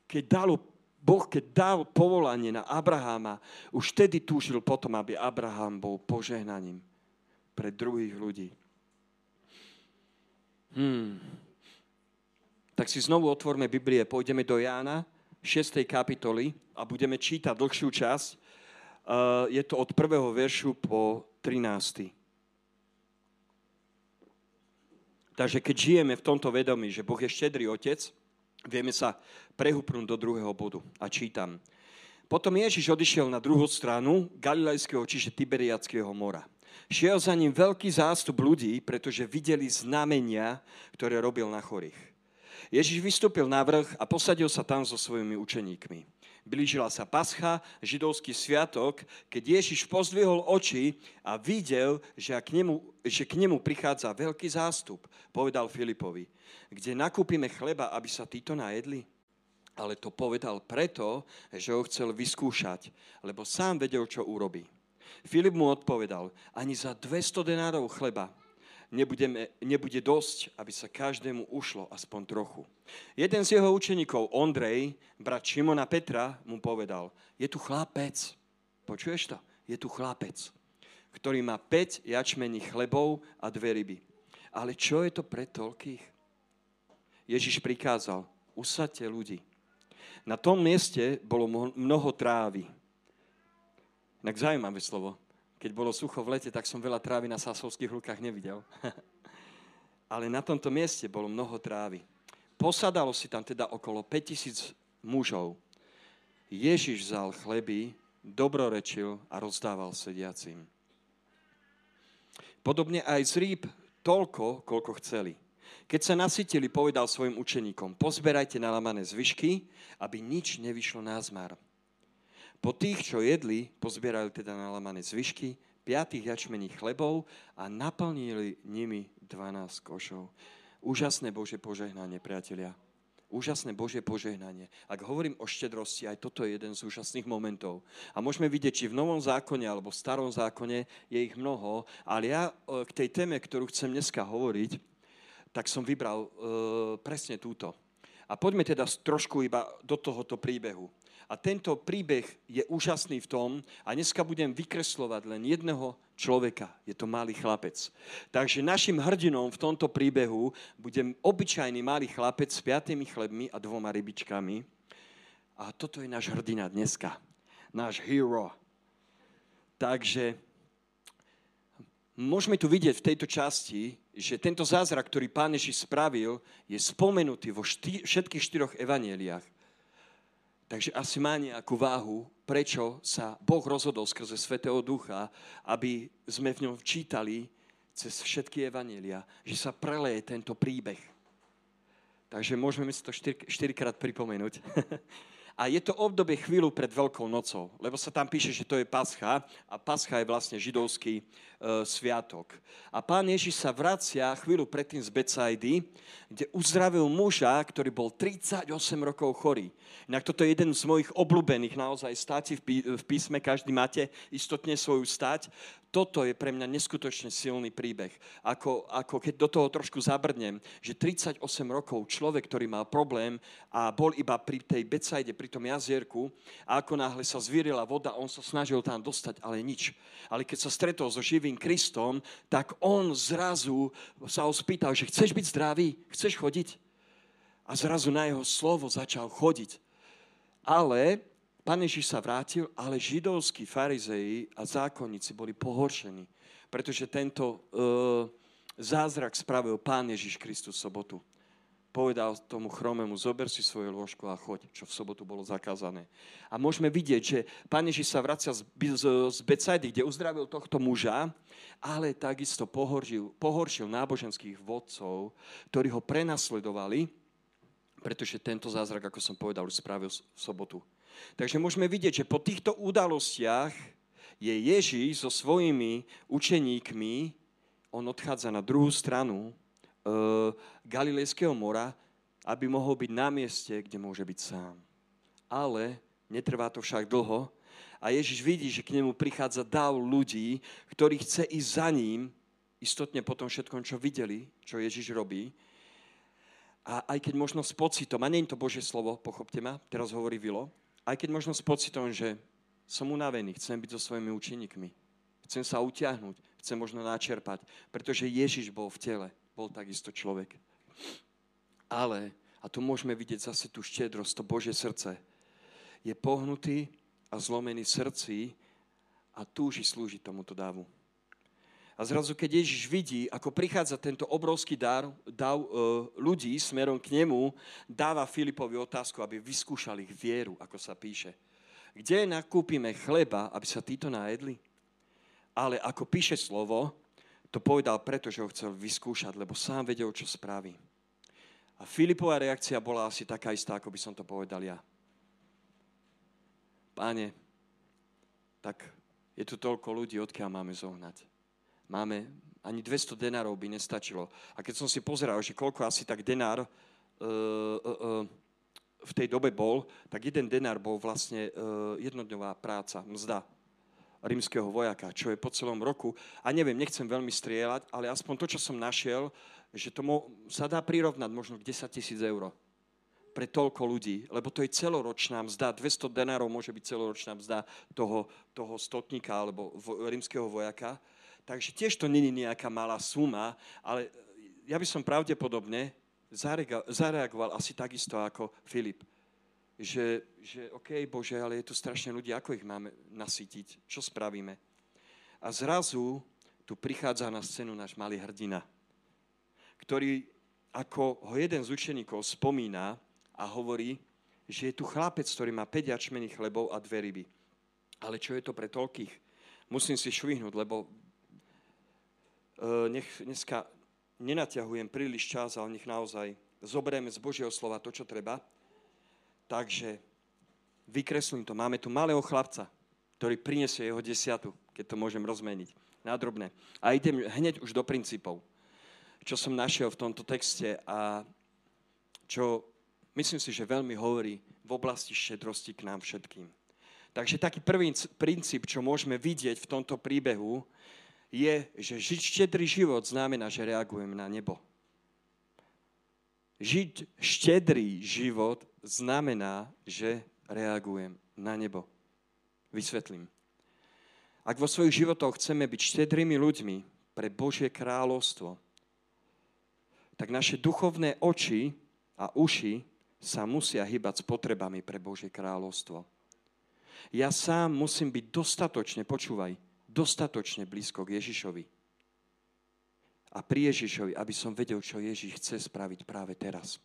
keď dalo Boh, keď dal povolanie na Abraháma, už tedy túžil potom, aby Abraham bol požehnaním pre druhých ľudí. Hmm. Tak si znovu otvorme Biblie, pôjdeme do Jána, 6. kapitoly a budeme čítať dlhšiu časť. Uh, je to od prvého veršu po 13. Takže keď žijeme v tomto vedomí, že Boh je štedrý otec, vieme sa prehupnúť do druhého bodu. A čítam. Potom Ježiš odišiel na druhú stranu Galilejského, čiže Tiberiackého mora. Šiel za ním veľký zástup ľudí, pretože videli znamenia, ktoré robil na chorých. Ježiš vystúpil na vrch a posadil sa tam so svojimi učeníkmi. Blížila sa pascha, židovský sviatok, keď Ježiš pozdvihol oči a videl, že k nemu, že k nemu prichádza veľký zástup, povedal Filipovi, kde nakúpime chleba, aby sa títo najedli. Ale to povedal preto, že ho chcel vyskúšať, lebo sám vedel, čo urobí. Filip mu odpovedal, ani za 200 denárov chleba nebudeme, nebude dosť, aby sa každému ušlo aspoň trochu. Jeden z jeho učeníkov, Ondrej, brat Šimona Petra, mu povedal, je tu chlapec, počuješ to? Je tu chlapec, ktorý má 5 jačmených chlebov a dve ryby. Ale čo je to pre toľkých? Ježiš prikázal, usadte ľudí. Na tom mieste bolo mnoho trávy Inak zaujímavé slovo. Keď bolo sucho v lete, tak som veľa trávy na sasovských lukách nevidel. Ale na tomto mieste bolo mnoho trávy. Posadalo si tam teda okolo 5000 mužov. Ježiš vzal chleby, dobrorečil a rozdával sediacim. Podobne aj z rýb toľko, koľko chceli. Keď sa nasytili, povedal svojim učeníkom, pozberajte nalamané zvyšky, aby nič nevyšlo na zmar. Po tých, čo jedli, pozbierali teda nalamané zvyšky, piatých jačmených chlebov a naplnili nimi 12 košov. Úžasné Bože požehnanie, priatelia. úžasné Božie požehnanie. Ak hovorím o štedrosti, aj toto je jeden z úžasných momentov. A môžeme vidieť, či v Novom zákone alebo v Starom zákone je ich mnoho, ale ja e, k tej téme, ktorú chcem dneska hovoriť, tak som vybral e, presne túto. A poďme teda trošku iba do tohoto príbehu. A tento príbeh je úžasný v tom, a dneska budem vykreslovať len jedného človeka. Je to malý chlapec. Takže našim hrdinom v tomto príbehu bude obyčajný malý chlapec s piatými chlebmi a dvoma rybičkami. A toto je náš hrdina dneska. Náš hero. Takže môžeme tu vidieť v tejto časti, že tento zázrak, ktorý pán Ježiš spravil, je spomenutý vo šty- všetkých štyroch evanieliách. Takže asi má nejakú váhu, prečo sa Boh rozhodol skrze Svetého Ducha, aby sme v ňom čítali cez všetky evanelia, že sa preleje tento príbeh. Takže môžeme si to štyrikrát pripomenúť. A je to obdobie chvíľu pred Veľkou nocou, lebo sa tam píše, že to je pascha a pascha je vlastne židovský sviatok. A pán Ježiš sa vracia chvíľu predtým z Becajdy, kde uzdravil muža, ktorý bol 38 rokov chorý. Inak toto je jeden z mojich obľúbených naozaj státi v písme, každý máte istotne svoju stať toto je pre mňa neskutočne silný príbeh. Ako, ako keď do toho trošku zabrdnem, že 38 rokov človek, ktorý mal problém a bol iba pri tej Becajde, pri tom jazierku a ako náhle sa zvírila voda, on sa snažil tam dostať, ale nič. Ale keď sa stretol so živým Kristom, tak on zrazu sa ho spýtal, že chceš byť zdravý, chceš chodiť? A zrazu na jeho slovo začal chodiť. Ale Pán Ježiš sa vrátil, ale židovskí farizeji a zákonníci boli pohoršení, pretože tento uh, zázrak spravil Pán Ježiš Kristus sobotu. Povedal tomu chromému, zober si svoje lôžko a choď, čo v sobotu bolo zakázané. A môžeme vidieť, že Pán Ježiš sa vracia z, z, z Becajdy, kde uzdravil tohto muža, ale takisto pohoršil, pohoršil náboženských vodcov, ktorí ho prenasledovali, pretože tento zázrak, ako som povedal, už spravil v sobotu. Takže môžeme vidieť, že po týchto udalostiach je Ježíš so svojimi učeníkmi, on odchádza na druhú stranu Galilejského mora, aby mohol byť na mieste, kde môže byť sám. Ale netrvá to však dlho a Ježiš vidí, že k nemu prichádza dáv ľudí, ktorí chce ísť za ním, istotne po tom všetkom, čo videli, čo Ježiš robí. A aj keď možno s pocitom, a nie je to Božie slovo, pochopte ma, teraz hovorí Vilo, aj keď možno s pocitom, že som unavený, chcem byť so svojimi učeníkmi. Chcem sa utiahnuť, chcem možno načerpať, pretože Ježiš bol v tele, bol takisto človek. Ale, a tu môžeme vidieť zase tú štedrosť, to Božie srdce, je pohnutý a zlomený srdci a túži slúžiť tomuto dávu. A zrazu, keď Ježiš vidí, ako prichádza tento obrovský dar, dav e, ľudí smerom k nemu, dáva Filipovi otázku, aby vyskúšali ich vieru, ako sa píše. Kde nakúpime chleba, aby sa títo najedli? Ale ako píše slovo, to povedal preto, že ho chcel vyskúšať, lebo sám vedel, čo spraví. A Filipová reakcia bola asi taká istá, ako by som to povedal ja. Páne, tak je tu toľko ľudí, odkiaľ máme zohnať máme, ani 200 denárov by nestačilo. A keď som si pozeral, že koľko asi tak denár uh, uh, uh, v tej dobe bol, tak jeden denár bol vlastne uh, jednodňová práca, mzda rímskeho vojaka, čo je po celom roku. A neviem, nechcem veľmi strieľať, ale aspoň to, čo som našiel, že tomu sa dá prirovnať možno k 10 tisíc eur pre toľko ľudí, lebo to je celoročná mzda, 200 denárov môže byť celoročná mzda toho, toho stotníka alebo rímskeho vojaka. Takže tiež to není nejaká malá suma, ale ja by som pravdepodobne zareagoval asi takisto ako Filip. Že, že OK, Bože, ale je tu strašne ľudí, ako ich máme nasytiť? Čo spravíme? A zrazu tu prichádza na scénu náš malý hrdina, ktorý, ako ho jeden z učeníkov spomína a hovorí, že je tu chlapec, ktorý má 5 jačmených chlebov a dve ryby. Ale čo je to pre toľkých? Musím si švihnúť, lebo E, nech dneska nenaťahujem príliš čas, ale nech naozaj zoberieme z Božieho slova to, čo treba. Takže vykreslím to. Máme tu malého chlapca, ktorý prinesie jeho desiatu, keď to môžem rozmeniť, na drobné. A idem hneď už do princípov, čo som našiel v tomto texte a čo myslím si, že veľmi hovorí v oblasti štedrosti k nám všetkým. Takže taký prvý princíp, čo môžeme vidieť v tomto príbehu, je, že žiť štedrý život znamená, že reagujem na nebo. Žiť štedrý život znamená, že reagujem na nebo. Vysvetlím. Ak vo svojich životoch chceme byť štedrými ľuďmi pre Božie kráľovstvo, tak naše duchovné oči a uši sa musia hýbať s potrebami pre Božie kráľovstvo. Ja sám musím byť dostatočne, počúvaj, dostatočne blízko k Ježišovi. A pri Ježišovi, aby som vedel, čo Ježiš chce spraviť práve teraz.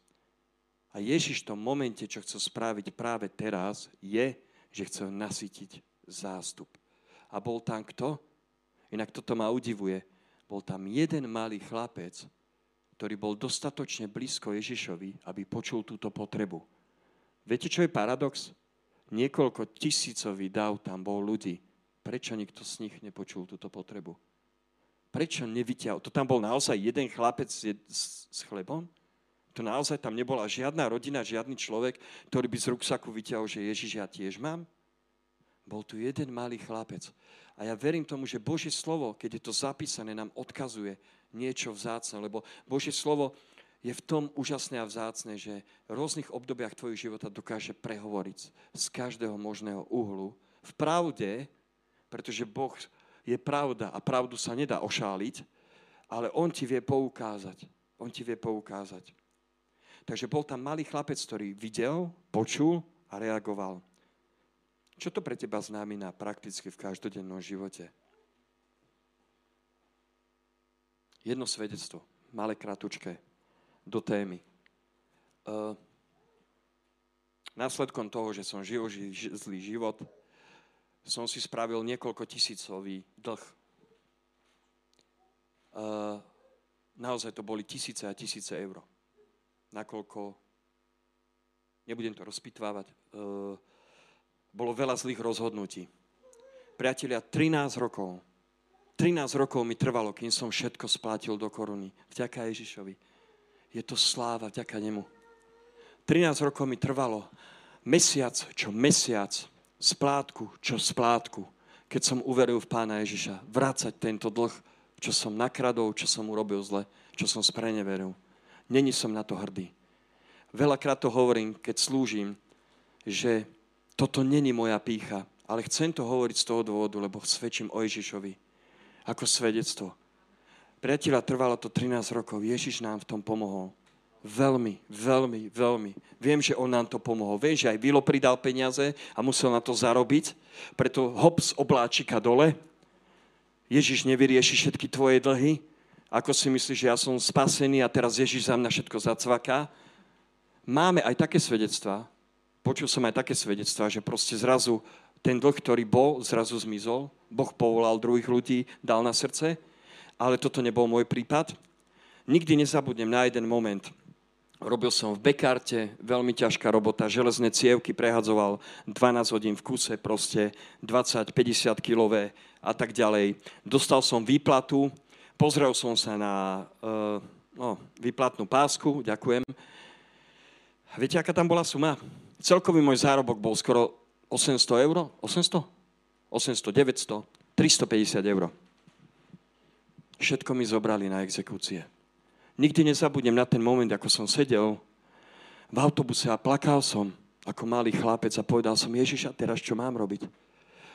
A Ježiš v tom momente, čo chce spraviť práve teraz, je, že chce nasytiť zástup. A bol tam kto? Inak toto ma udivuje. Bol tam jeden malý chlapec, ktorý bol dostatočne blízko Ježišovi, aby počul túto potrebu. Viete, čo je paradox? Niekoľko tisícový dav tam bol ľudí. Prečo nikto z nich nepočul túto potrebu? Prečo nevyťahol? To tam bol naozaj jeden chlapec s chlebom? To naozaj tam nebola žiadna rodina, žiadny človek, ktorý by z ruksaku vyťahol, že Ježiš, ja tiež mám? Bol tu jeden malý chlapec. A ja verím tomu, že Božie slovo, keď je to zapísané, nám odkazuje, niečo vzácne, lebo Božie slovo je v tom úžasné a vzácne, že v rôznych obdobiach tvojho života dokáže prehovoriť z každého možného uhlu. V pravde, pretože Boh je pravda a pravdu sa nedá ošáliť, ale On ti vie poukázať. On ti vie poukázať. Takže bol tam malý chlapec, ktorý videl, počul a reagoval. Čo to pre teba znamená prakticky v každodennom živote? jedno svedectvo, malé kratučké, do témy. Uh, následkom toho, že som žil ži, zlý život, som si spravil niekoľko tisícový dlh. Uh, naozaj to boli tisíce a tisíce eur. Nakoľko, nebudem to rozpitvávať, uh, bolo veľa zlých rozhodnutí. Priatelia, 13 rokov 13 rokov mi trvalo, kým som všetko splátil do koruny. Vďaka Ježišovi. Je to sláva vďaka nemu. 13 rokov mi trvalo. Mesiac čo mesiac. Splátku čo splátku. Keď som uveril v pána Ježiša. Vrácať tento dlh, čo som nakradol, čo som urobil zle, čo som spreneveril. Není som na to hrdý. Veľakrát to hovorím, keď slúžim, že toto není moja pícha, ale chcem to hovoriť z toho dôvodu, lebo svedčím o Ježišovi ako svedectvo. Priateľa, trvalo to 13 rokov. Ježiš nám v tom pomohol. Veľmi, veľmi, veľmi. Viem, že on nám to pomohol. Viem, že aj Vilo pridal peniaze a musel na to zarobiť. Preto hop z obláčika dole. Ježiš nevyrieši všetky tvoje dlhy. Ako si myslíš, že ja som spasený a teraz Ježiš za mňa všetko zacvaká? Máme aj také svedectvá. Počul som aj také svedectvá, že proste zrazu ten dlh, ktorý bol, zrazu zmizol. Boh povolal druhých ľudí, dal na srdce, ale toto nebol môj prípad. Nikdy nezabudnem na jeden moment. Robil som v Bekarte, veľmi ťažká robota, železné cievky prehadzoval 12 hodín v kuse, proste 20-50 kilové a tak ďalej. Dostal som výplatu, pozrel som sa na uh, no, výplatnú pásku, ďakujem. Viete, aká tam bola suma? Celkový môj zárobok bol skoro 800 eur? 800? 800, 900, 350 eur. Všetko mi zobrali na exekúcie. Nikdy nezabudnem na ten moment, ako som sedel v autobuse a plakal som ako malý chlapec a povedal som, Ježiš, a teraz čo mám robiť?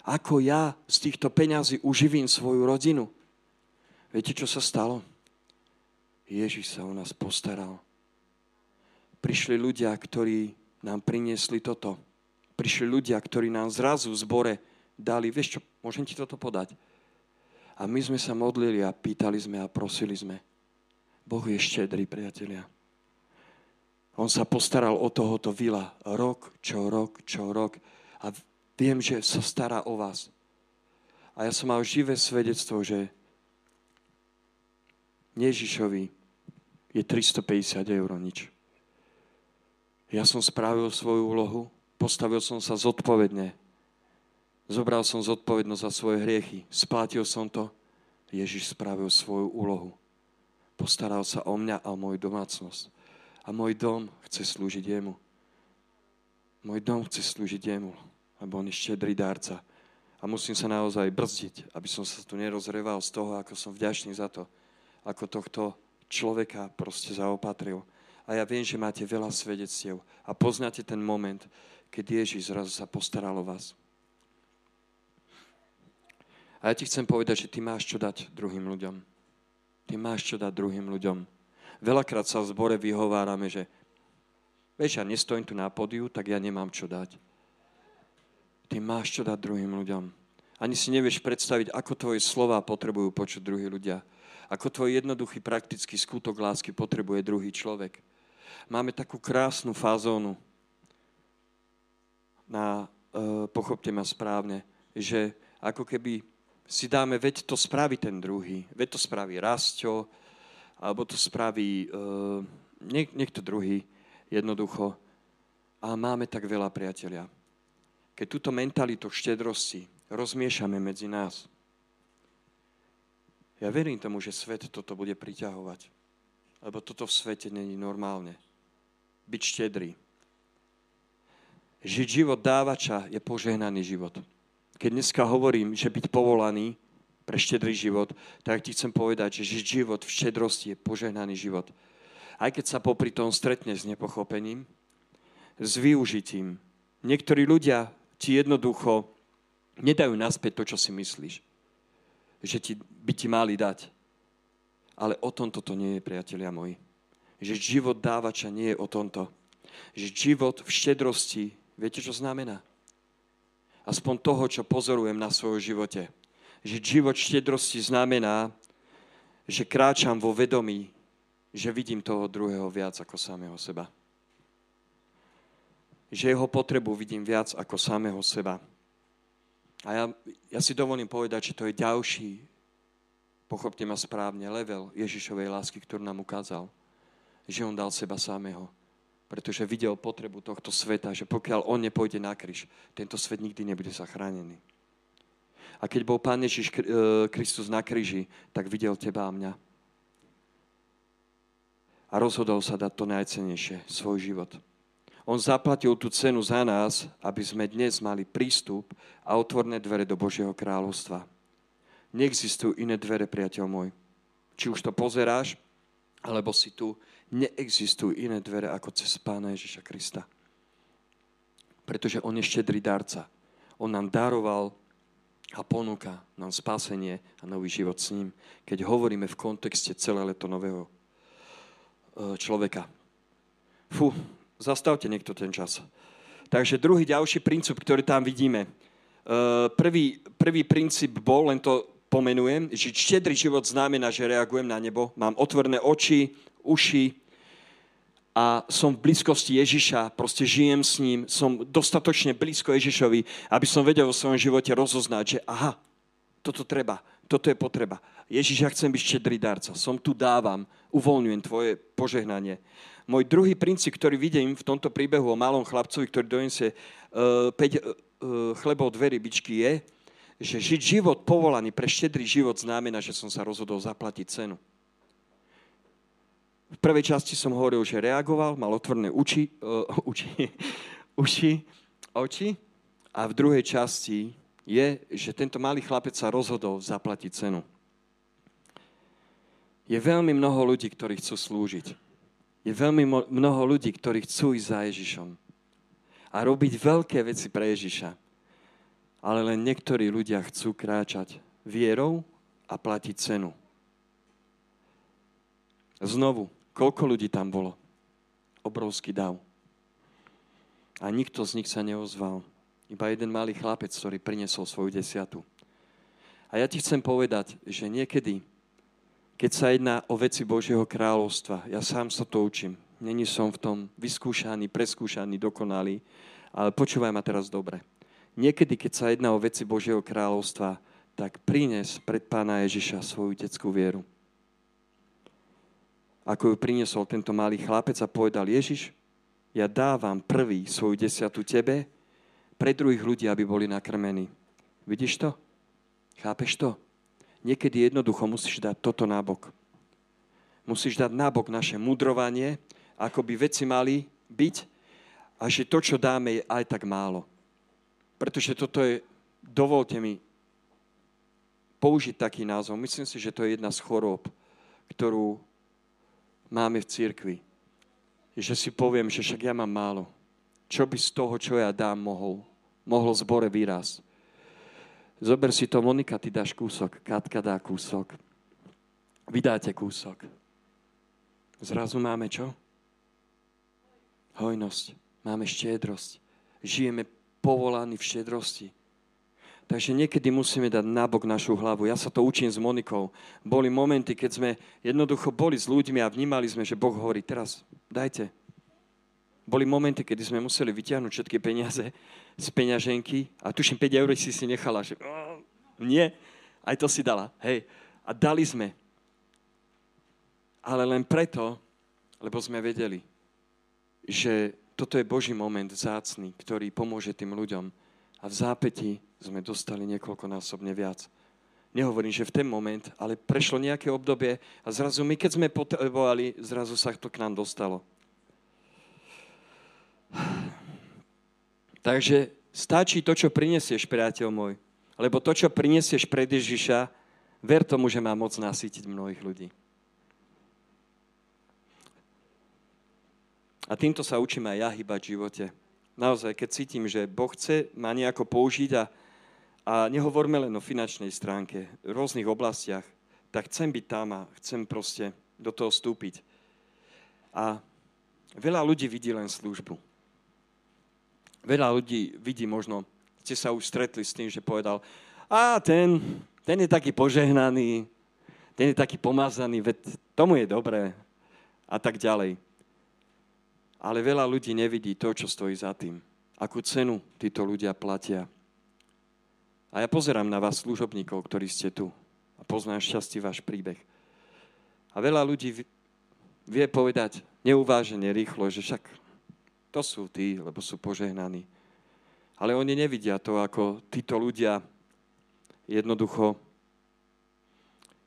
Ako ja z týchto peňazí uživím svoju rodinu? Viete, čo sa stalo? Ježiš sa o nás postaral. Prišli ľudia, ktorí nám priniesli toto prišli ľudia, ktorí nám zrazu v zbore dali, vieš čo, môžem ti toto podať. A my sme sa modlili a pýtali sme a prosili sme. Boh je štedrý, priatelia. On sa postaral o tohoto vila rok, čo rok, čo rok. A viem, že sa stará o vás. A ja som mal živé svedectvo, že Ježišovi je 350 eur nič. Ja som spravil svoju úlohu, Postavil som sa zodpovedne. Zobral som zodpovednosť za svoje hriechy. Splátil som to. Ježiš spravil svoju úlohu. Postaral sa o mňa a o moju domácnosť. A môj dom chce slúžiť jemu. môj dom chce slúžiť jemu, lebo on je štedrý dárca. A musím sa naozaj brzdiť, aby som sa tu nerozreval z toho, ako som vďačný za to, ako tohto človeka proste zaopatril. A ja viem, že máte veľa svedectiev a poznáte ten moment, keď Ježiš zrazu sa postaral o vás. A ja ti chcem povedať, že ty máš čo dať druhým ľuďom. Ty máš čo dať druhým ľuďom. Veľakrát sa v zbore vyhovárame, že vieš, ja nestojím tu na podiu, tak ja nemám čo dať. Ty máš čo dať druhým ľuďom. Ani si nevieš predstaviť, ako tvoje slova potrebujú počuť druhí ľudia. Ako tvoj jednoduchý praktický skutok lásky potrebuje druhý človek. Máme takú krásnu fazónu na, uh, pochopte ma správne, že ako keby si dáme, veď to spraví ten druhý, veď to spraví Rastio, alebo to spraví uh, niek- niekto druhý, jednoducho. A máme tak veľa priatelia. Keď túto mentalitu štedrosti rozmiešame medzi nás, ja verím tomu, že svet toto bude priťahovať. Lebo toto v svete není normálne. Byť štedrý. Žiť život dávača je požehnaný život keď dneska hovorím, že byť povolaný pre štedrý život, tak ti chcem povedať, že žiť život v štedrosti je požehnaný život. Aj keď sa popri tom stretne s nepochopením, s využitím. Niektorí ľudia ti jednoducho nedajú naspäť to, čo si myslíš. Že ti, by ti mali dať. Ale o tomto to nie je, priatelia moji. Že život dávača nie je o tomto. Že život v štedrosti, viete, čo znamená? aspoň toho, čo pozorujem na svojom živote. Že život štedrosti znamená, že kráčam vo vedomí, že vidím toho druhého viac ako samého seba. Že jeho potrebu vidím viac ako samého seba. A ja, ja si dovolím povedať, že to je ďalší, pochopte ma správne, level Ježišovej lásky, ktorú nám ukázal. Že on dal seba samého pretože videl potrebu tohto sveta, že pokiaľ on nepôjde na kríž, tento svet nikdy nebude zachránený. A keď bol Pán Ježiš e, Kristus na kríži, tak videl teba a mňa. A rozhodol sa dať to najcenejšie, svoj život. On zaplatil tú cenu za nás, aby sme dnes mali prístup a otvorné dvere do Božieho kráľovstva. Neexistujú iné dvere, priateľ môj. Či už to pozeráš, alebo si tu neexistujú iné dvere ako cez Pána Ježiša Krista. Pretože On je štedrý darca. On nám daroval a ponúka nám spásenie a nový život s ním, keď hovoríme v kontexte celé leto nového e, človeka. Fú, zastavte niekto ten čas. Takže druhý ďalší princíp, ktorý tam vidíme. E, prvý, prvý princíp bol, len to pomenujem, že štedrý život znamená, že reagujem na nebo, mám otvorené oči, uši, a som v blízkosti Ježiša, proste žijem s ním, som dostatočne blízko Ježišovi, aby som vedel vo svojom živote rozoznať, že aha, toto treba, toto je potreba. Ježiš, ja chcem byť štedrý darca, som tu dávam, uvoľňujem tvoje požehnanie. Môj druhý princíp, ktorý vidím v tomto príbehu o malom chlapcovi, ktorý donesie uh, 5 uh, chlebov, dve rybičky, je, že žiť život povolaný pre štedrý život znamená, že som sa rozhodol zaplatiť cenu. V prvej časti som hovoril, že reagoval, mal otvorné uči, uh, uči, uši, oči. A v druhej časti je, že tento malý chlapec sa rozhodol zaplatiť cenu. Je veľmi mnoho ľudí, ktorí chcú slúžiť. Je veľmi mnoho ľudí, ktorí chcú ísť za Ježišom. A robiť veľké veci pre Ježiša. Ale len niektorí ľudia chcú kráčať vierou a platiť cenu. Znovu, Koľko ľudí tam bolo? Obrovský dav. A nikto z nich sa neozval. Iba jeden malý chlapec, ktorý priniesol svoju desiatu. A ja ti chcem povedať, že niekedy, keď sa jedná o veci Božieho kráľovstva, ja sám sa to učím. Není som v tom vyskúšaný, preskúšaný, dokonalý, ale počúvaj ma teraz dobre. Niekedy, keď sa jedná o veci Božieho kráľovstva, tak prines pred Pána Ježiša svoju detskú vieru ako ju priniesol tento malý chlapec a povedal, Ježiš, ja dávam prvý svoju desiatu tebe, pre druhých ľudí, aby boli nakrmení. Vidíš to? Chápeš to? Niekedy jednoducho musíš dať toto nábok. Musíš dať nábok naše mudrovanie, ako by veci mali byť a že to, čo dáme, je aj tak málo. Pretože toto je, dovolte mi použiť taký názov. Myslím si, že to je jedna z chorób, ktorú máme v cirkvi. Že si poviem, že však ja mám málo. Čo by z toho, čo ja dám, mohol, mohlo zbore výraz. Zober si to, Monika, ty dáš kúsok, Katka dá kúsok. Vydáte kúsok. Zrazu máme čo? Hojnosť. Máme štiedrosť. Žijeme povolaní v štiedrosti. Takže niekedy musíme dať nabok našu hlavu. Ja sa to učím s Monikou. Boli momenty, keď sme jednoducho boli s ľuďmi a vnímali sme, že Boh hovorí, teraz dajte. Boli momenty, kedy sme museli vyťahnuť všetky peniaze z peňaženky a tuším 5 eur si si nechala, že nie, aj to si dala. Hej. A dali sme. Ale len preto, lebo sme vedeli, že toto je Boží moment zácný, ktorý pomôže tým ľuďom. A v zápäti sme dostali niekoľkonásobne viac. Nehovorím, že v ten moment, ale prešlo nejaké obdobie a zrazu my, keď sme potrebovali, zrazu sa to k nám dostalo. Takže stačí to, čo prinesieš, priateľ môj. Lebo to, čo prinesieš pred Ježiša, ver tomu, že má moc nasýtiť mnohých ľudí. A týmto sa učím aj ja hýbať v živote. Naozaj, keď cítim, že Boh chce ma nejako použiť a a nehovorme len o finančnej stránke, v rôznych oblastiach, tak chcem byť tam a chcem proste do toho vstúpiť. A veľa ľudí vidí len službu. Veľa ľudí vidí možno, ste sa už stretli s tým, že povedal, a ten, ten je taký požehnaný, ten je taký pomazaný, veď tomu je dobré a tak ďalej. Ale veľa ľudí nevidí to, čo stojí za tým. Akú cenu títo ľudia platia. A ja pozerám na vás, služobníkov, ktorí ste tu a poznám šťastí váš príbeh. A veľa ľudí vie povedať neuvážene, rýchlo, že však to sú tí, lebo sú požehnaní. Ale oni nevidia to, ako títo ľudia jednoducho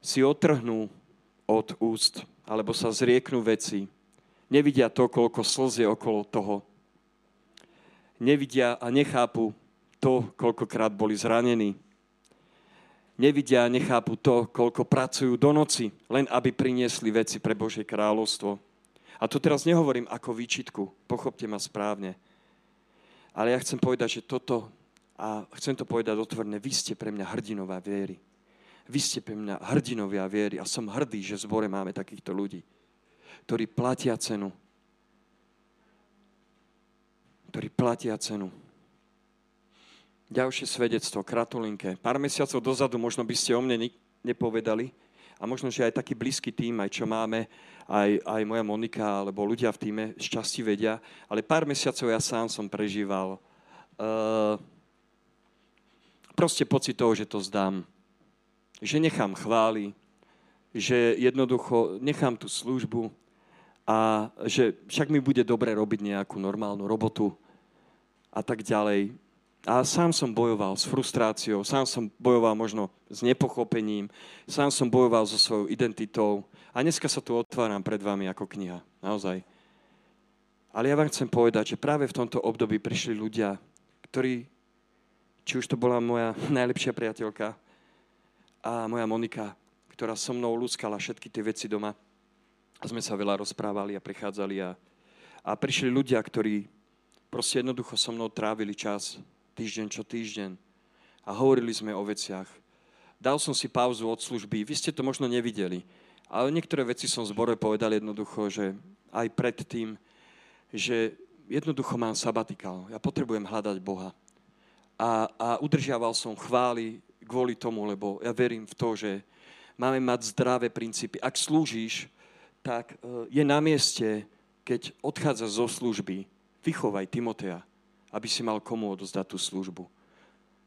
si otrhnú od úst, alebo sa zrieknú veci. Nevidia to, koľko slz je okolo toho. Nevidia a nechápu to, koľkokrát boli zranení. Nevidia a nechápu to, koľko pracujú do noci, len aby priniesli veci pre Božie kráľovstvo. A to teraz nehovorím ako výčitku, pochopte ma správne. Ale ja chcem povedať, že toto, a chcem to povedať otvorene, vy ste pre mňa hrdinová viery. Vy ste pre mňa hrdinovia viery a som hrdý, že v zbore máme takýchto ľudí, ktorí platia cenu. Ktorí platia cenu. Ďalšie svedectvo, kratulinke. Pár mesiacov dozadu možno by ste o mne nepovedali a možno, že aj taký blízky tým, aj čo máme, aj, aj moja Monika, alebo ľudia v týme z časti vedia, ale pár mesiacov ja sám som prežíval uh, proste pocit toho, že to zdám. Že nechám chvály, že jednoducho nechám tú službu a že však mi bude dobre robiť nejakú normálnu robotu a tak ďalej. A sám som bojoval s frustráciou, sám som bojoval možno s nepochopením, sám som bojoval so svojou identitou. A dneska sa tu otváram pred vami ako kniha. Naozaj. Ale ja vám chcem povedať, že práve v tomto období prišli ľudia, ktorí, či už to bola moja najlepšia priateľka a moja Monika, ktorá so mnou lúskala všetky tie veci doma. A sme sa veľa rozprávali a prichádzali a, a prišli ľudia, ktorí proste jednoducho so mnou trávili čas týždeň čo týždeň a hovorili sme o veciach. Dal som si pauzu od služby, vy ste to možno nevideli, ale niektoré veci som zbore povedal jednoducho, že aj predtým, že jednoducho mám sabatikál. Ja potrebujem hľadať Boha. A, a udržiaval som chvály kvôli tomu, lebo ja verím v to, že máme mať zdravé princípy. Ak slúžiš, tak e, je na mieste, keď odchádza zo služby, vychovaj Timotea aby si mal komu odozdať tú službu.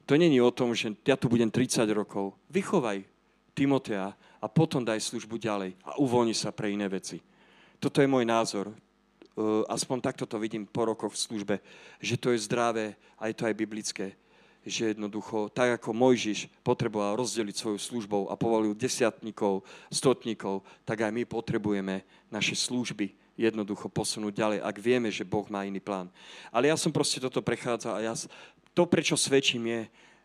To není o tom, že ja tu budem 30 rokov. Vychovaj Timotea a potom daj službu ďalej a uvoľni sa pre iné veci. Toto je môj názor. Uh, aspoň takto to vidím po rokoch v službe, že to je zdravé a je to aj biblické. Že jednoducho, tak ako Mojžiš potreboval rozdeliť svoju službou a povolil desiatníkov, stotníkov, tak aj my potrebujeme naše služby jednoducho posunúť ďalej, ak vieme, že Boh má iný plán. Ale ja som proste toto prechádzal a ja, to, prečo svedčím, je,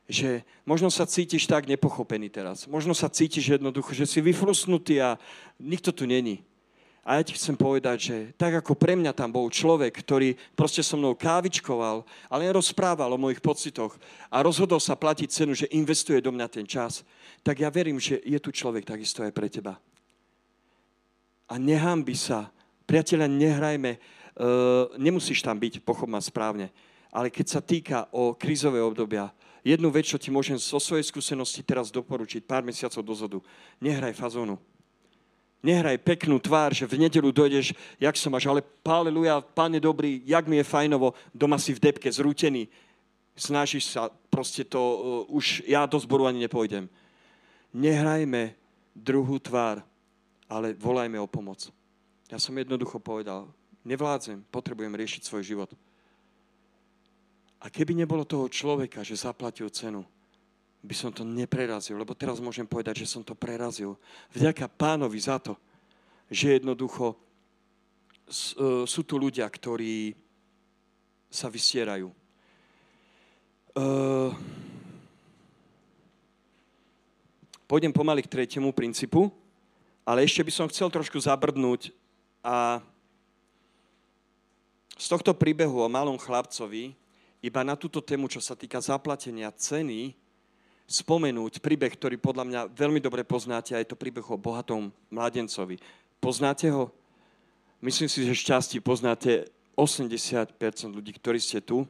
že možno sa cítiš tak nepochopený teraz. Možno sa cítiš jednoducho, že si vyfrusnutý a nikto tu není. A ja ti chcem povedať, že tak ako pre mňa tam bol človek, ktorý proste so mnou kávičkoval, ale rozprával o mojich pocitoch a rozhodol sa platiť cenu, že investuje do mňa ten čas, tak ja verím, že je tu človek takisto aj pre teba. A nehambi sa. Priateľa, nehrajme, uh, nemusíš tam byť, pochop ma správne, ale keď sa týka o krízové obdobia, jednu vec, čo ti môžem zo svojej skúsenosti teraz doporučiť pár mesiacov dozadu, nehraj fazónu Nehraj peknú tvár, že v nedelu dojdeš, jak som máš, ale páleluja, pán je dobrý, jak mi je fajnovo, doma si v depke zrútený. Snažíš sa, proste to, uh, už ja do zboru ani nepojdem. Nehrajme druhú tvár, ale volajme o pomoc. Ja som jednoducho povedal, nevládzem, potrebujem riešiť svoj život. A keby nebolo toho človeka, že zaplatil cenu, by som to neprerazil, lebo teraz môžem povedať, že som to prerazil. Vďaka pánovi za to, že jednoducho e, sú tu ľudia, ktorí sa vysierajú. Uh, pôjdem pomaly k tretiemu princípu, ale ešte by som chcel trošku zabrdnúť a z tohto príbehu o malom chlapcovi iba na túto tému, čo sa týka zaplatenia ceny, spomenúť príbeh, ktorý podľa mňa veľmi dobre poznáte, a je to príbeh o bohatom mladencovi. Poznáte ho? Myslím si, že šťastí poznáte 80% ľudí, ktorí ste tu.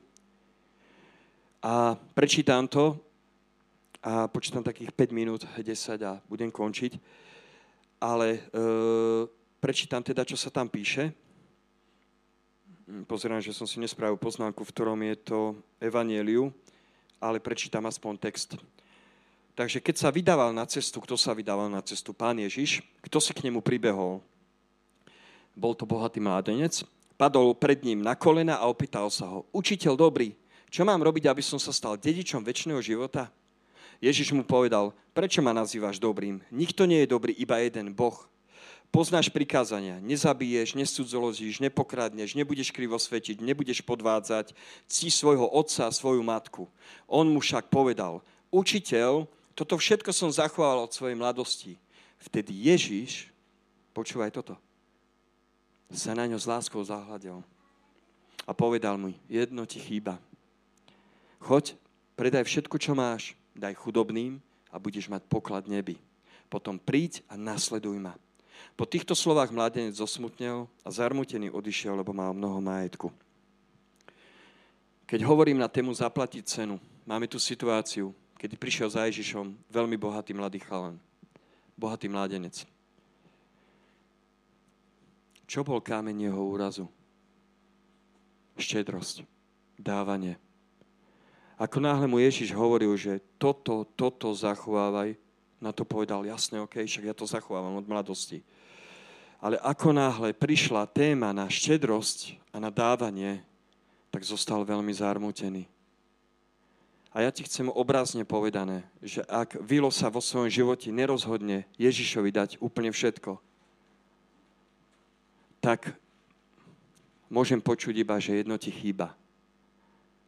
A prečítam to a počítam takých 5 minút, 10 a budem končiť. Ale e, prečítam teda, čo sa tam píše. Pozerám, že som si nespravil poznámku, v ktorom je to Evangeliu, ale prečítam aspoň text. Takže keď sa vydával na cestu, kto sa vydával na cestu? Pán Ježiš. Kto si k nemu pribehol? Bol to bohatý mládenec. Padol pred ním na kolena a opýtal sa ho. Učiteľ dobrý, čo mám robiť, aby som sa stal dedičom väčšného života? Ježiš mu povedal, prečo ma nazývaš dobrým? Nikto nie je dobrý, iba jeden, Boh. Poznáš prikázania, nezabiješ, nescudzolozíš, nepokradneš, nebudeš krivo svetiť, nebudeš podvádzať, cti svojho otca a svoju matku. On mu však povedal, učiteľ, toto všetko som zachoval od svojej mladosti. Vtedy Ježiš, počúvaj toto, sa na ňo s láskou zahľadil a povedal mu, jedno ti chýba. Choď, predaj všetko, čo máš, daj chudobným a budeš mať poklad neby. Potom príď a nasleduj ma. Po týchto slovách mladenec zosmutnel a zarmutený odišiel, lebo mal mnoho majetku. Keď hovorím na tému zaplatiť cenu, máme tu situáciu, kedy prišiel za Ježišom veľmi bohatý mladý chalan. Bohatý mládenec. Čo bol kámeň jeho úrazu? Štedrosť. Dávanie. Ako náhle mu Ježiš hovoril, že toto, toto zachovávaj, na to povedal, jasne, ok, však ja to zachovávam od mladosti. Ale ako náhle prišla téma na štedrosť a na dávanie, tak zostal veľmi zarmútený. A ja ti chcem obrazne povedané, že ak Vilo sa vo svojom živote nerozhodne Ježišovi dať úplne všetko, tak môžem počuť iba, že jedno ti chýba.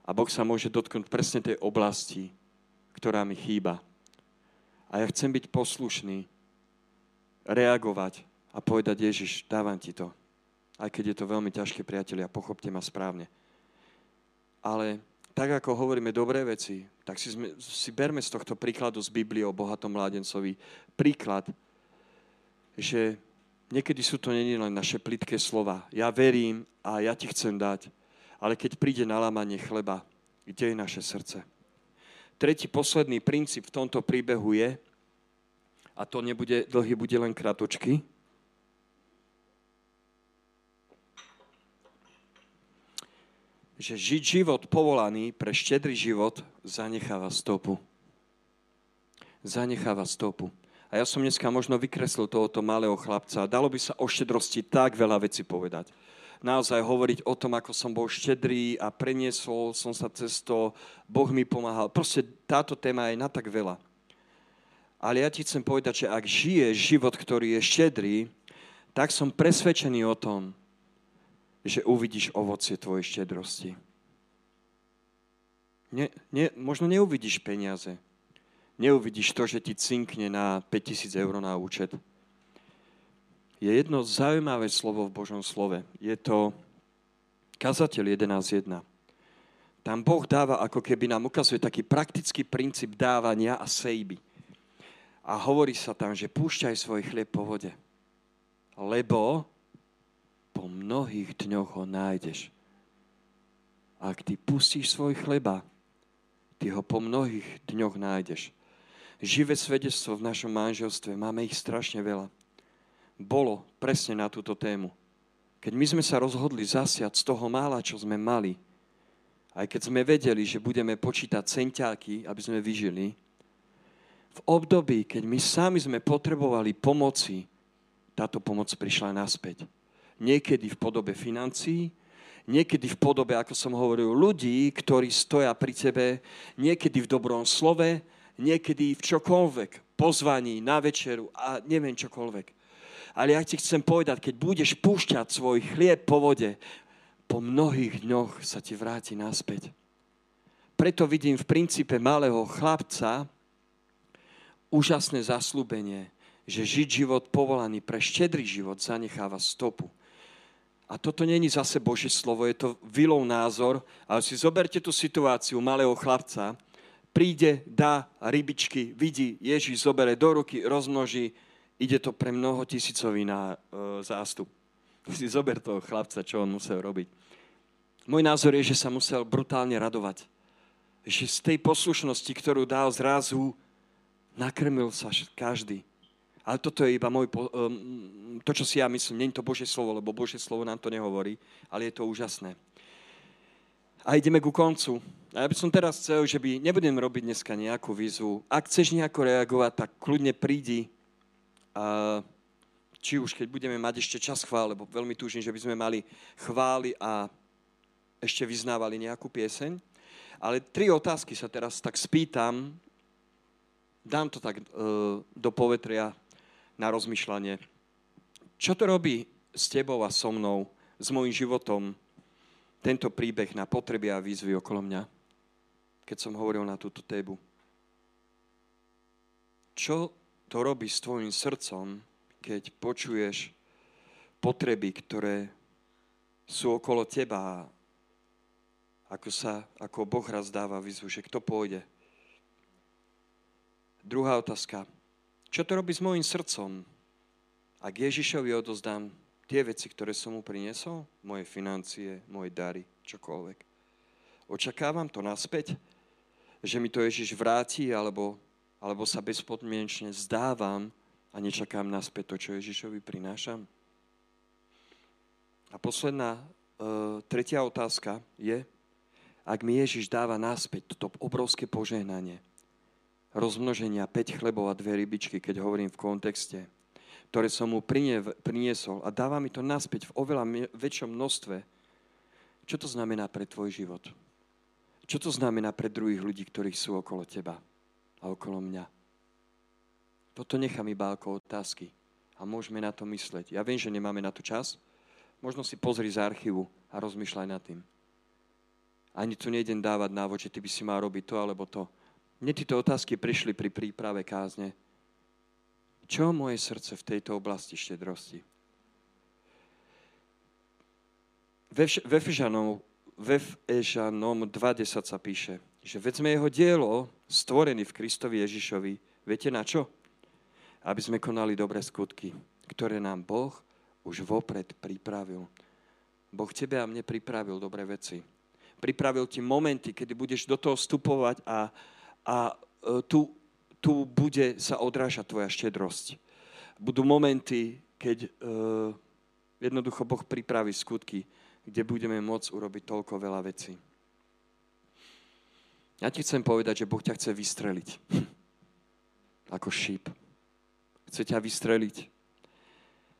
A Boh sa môže dotknúť presne tej oblasti, ktorá mi chýba. A ja chcem byť poslušný, reagovať a povedať, Ježiš, dávam ti to. Aj keď je to veľmi ťažké, priatelia, pochopte ma správne. Ale tak ako hovoríme dobré veci, tak si, sme, si berme z tohto príkladu z Biblie o bohatom mládencovi príklad, že niekedy sú to není len naše plitké slova. Ja verím a ja ti chcem dať, ale keď príde nalámanie chleba, kde je naše srdce? Tretí, posledný princíp v tomto príbehu je, a to nebude dlhý, bude len kratočky, že žiť život povolaný pre štedrý život zanecháva stopu. Zanecháva stopu. A ja som dneska možno vykreslil tohoto malého chlapca. Dalo by sa o štedrosti tak veľa veci povedať. Naozaj hovoriť o tom, ako som bol štedrý a preniesol som sa cez to, Boh mi pomáhal. Proste táto téma je na tak veľa. Ale ja ti chcem povedať, že ak žiješ život, ktorý je štedrý, tak som presvedčený o tom, že uvidíš ovocie tvojej štedrosti. Ne, ne, možno neuvidíš peniaze. Neuvidíš to, že ti cinkne na 5000 eur na účet. Je jedno zaujímavé slovo v Božom slove. Je to kazateľ 11.1. Tam Boh dáva, ako keby nám ukazuje taký praktický princíp dávania a sejby. A hovorí sa tam, že púšťaj svoj chlieb po vode. Lebo po mnohých dňoch ho nájdeš. Ak ty pustíš svoj chleba, ty ho po mnohých dňoch nájdeš. Živé svedectvo v našom manželstve, máme ich strašne veľa. Bolo presne na túto tému. Keď my sme sa rozhodli zasiať z toho mála, čo sme mali, aj keď sme vedeli, že budeme počítať centiáky, aby sme vyžili, v období, keď my sami sme potrebovali pomoci, táto pomoc prišla naspäť niekedy v podobe financií, niekedy v podobe, ako som hovoril, ľudí, ktorí stoja pri tebe, niekedy v dobrom slove, niekedy v čokoľvek, pozvaní na večeru a neviem čokoľvek. Ale ja ti chcem povedať, keď budeš púšťať svoj chlieb po vode, po mnohých dňoch sa ti vráti naspäť. Preto vidím v princípe malého chlapca úžasné zaslúbenie, že žiť život povolaný pre štedrý život zanecháva stopu. A toto není zase Božie slovo, je to vilov názor, ale si zoberte tú situáciu malého chlapca, príde, dá rybičky, vidí, Ježíš zobere do ruky, rozmnoží, ide to pre mnoho tisícový na e, zástup. Si zober toho chlapca, čo on musel robiť. Môj názor je, že sa musel brutálne radovať. Že z tej poslušnosti, ktorú dal zrazu, nakrmil sa každý. Ale toto je iba môj, um, to, čo si ja myslím, nie je to Božie slovo, lebo Božie slovo nám to nehovorí, ale je to úžasné. A ideme ku koncu. A ja by som teraz chcel, že by nebudem robiť dneska nejakú výzvu. Ak chceš nejako reagovať, tak kľudne prídi. A či už keď budeme mať ešte čas chvál, lebo veľmi túžim, že by sme mali chváli a ešte vyznávali nejakú pieseň. Ale tri otázky sa teraz tak spýtam. Dám to tak uh, do povetria na rozmýšľanie. Čo to robí s tebou a so mnou, s môjim životom, tento príbeh na potreby a výzvy okolo mňa, keď som hovoril na túto tébu? Čo to robí s tvojim srdcom, keď počuješ potreby, ktoré sú okolo teba ako sa, ako Boh raz dáva výzvu, že kto pôjde. Druhá otázka. Čo to robí s môjim srdcom? Ak Ježišovi odozdám tie veci, ktoré som mu priniesol, moje financie, moje dary, čokoľvek. Očakávam to naspäť, že mi to Ježiš vráti, alebo, alebo sa bezpodmienečne zdávam a nečakám naspäť to, čo Ježišovi prinášam? A posledná, uh, tretia otázka je, ak mi Ježiš dáva naspäť toto obrovské požehnanie, rozmnoženia 5 chlebov a dve rybičky, keď hovorím v kontexte, ktoré som mu priniesol a dáva mi to naspäť v oveľa väčšom množstve, čo to znamená pre tvoj život? Čo to znamená pre druhých ľudí, ktorí sú okolo teba a okolo mňa? Toto nechám iba ako otázky a môžeme na to mysleť. Ja viem, že nemáme na to čas. Možno si pozri z archívu a rozmýšľaj nad tým. Ani tu nejdem dávať návod, že ty by si mal robiť to alebo to. Mne tieto otázky prišli pri príprave kázne. Čo moje srdce v tejto oblasti štedrosti? V Efežanom, v Efežanom 2.10 sa píše, že veď sme jeho dielo stvorený v Kristovi Ježišovi. Viete na čo? Aby sme konali dobré skutky, ktoré nám Boh už vopred pripravil. Boh tebe a mne pripravil dobré veci. Pripravil ti momenty, kedy budeš do toho vstupovať a a e, tu, tu bude sa odrážať tvoja štedrosť. Budú momenty, keď uh, jednoducho Boh pripraví skutky, kde budeme môcť urobiť toľko veľa vecí. Ja ti chcem povedať, že Boh ťa chce vystreliť. Ako šíp. Chce ťa vystreliť.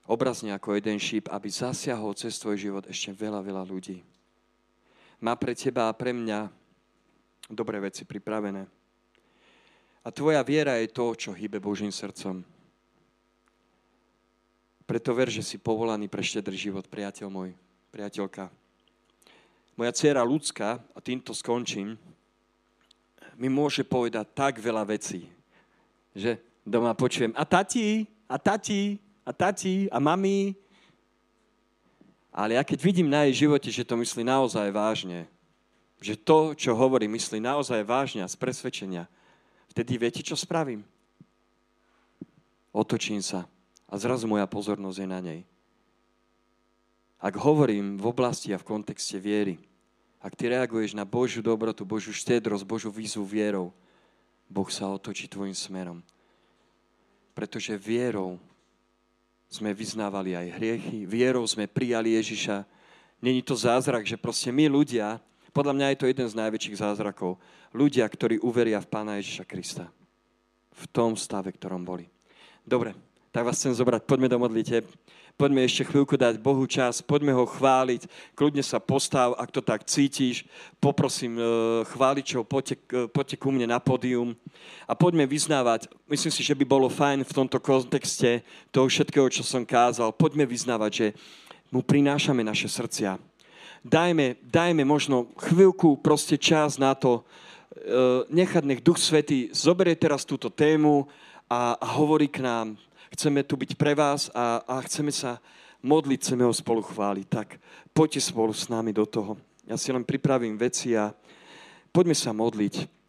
Obrazne ako jeden šíp, aby zasiahol cez tvoj život ešte veľa, veľa ľudí. Má pre teba a pre mňa dobré veci pripravené. A tvoja viera je to, čo hýbe Božím srdcom. Preto ver, že si povolaný pre štedrý život, priateľ môj. priateľka. Moja dcera ľudská, a týmto skončím, mi môže povedať tak veľa vecí, že doma počujem a tati, a tati, a tati, a mami. Ale ja keď vidím na jej živote, že to myslí naozaj vážne, že to, čo hovorí, myslí naozaj vážne a z presvedčenia, vtedy viete, čo spravím? Otočím sa a zrazu moja pozornosť je na nej. Ak hovorím v oblasti a v kontexte viery, ak ty reaguješ na Božiu dobrotu, Božiu štedrosť, Božiu výzvu vierou, Boh sa otočí tvojim smerom. Pretože vierou sme vyznávali aj hriechy, vierou sme prijali Ježiša. Není to zázrak, že proste my ľudia, podľa mňa je to jeden z najväčších zázrakov, ľudia, ktorí uveria v Pána Ježiša Krista. V tom stave, ktorom boli. Dobre, tak vás chcem zobrať, poďme do modlite. Poďme ešte chvíľku dať Bohu čas, poďme ho chváliť, kľudne sa postav, ak to tak cítiš, poprosím e, chváličov, poďte, e, poďte ku mne na pódium. A poďme vyznávať, myslím si, že by bolo fajn v tomto kontexte toho všetkého, čo som kázal, poďme vyznávať, že mu prinášame naše srdcia. Dajme, dajme možno chvíľku, proste čas na to, e, nechať nech Duch Svetý zoberie teraz túto tému a, a hovorí k nám, Chceme tu byť pre vás a, a chceme sa modliť, chceme ho spolu chváliť. Tak poďte spolu s nami do toho. Ja si len pripravím veci a poďme sa modliť.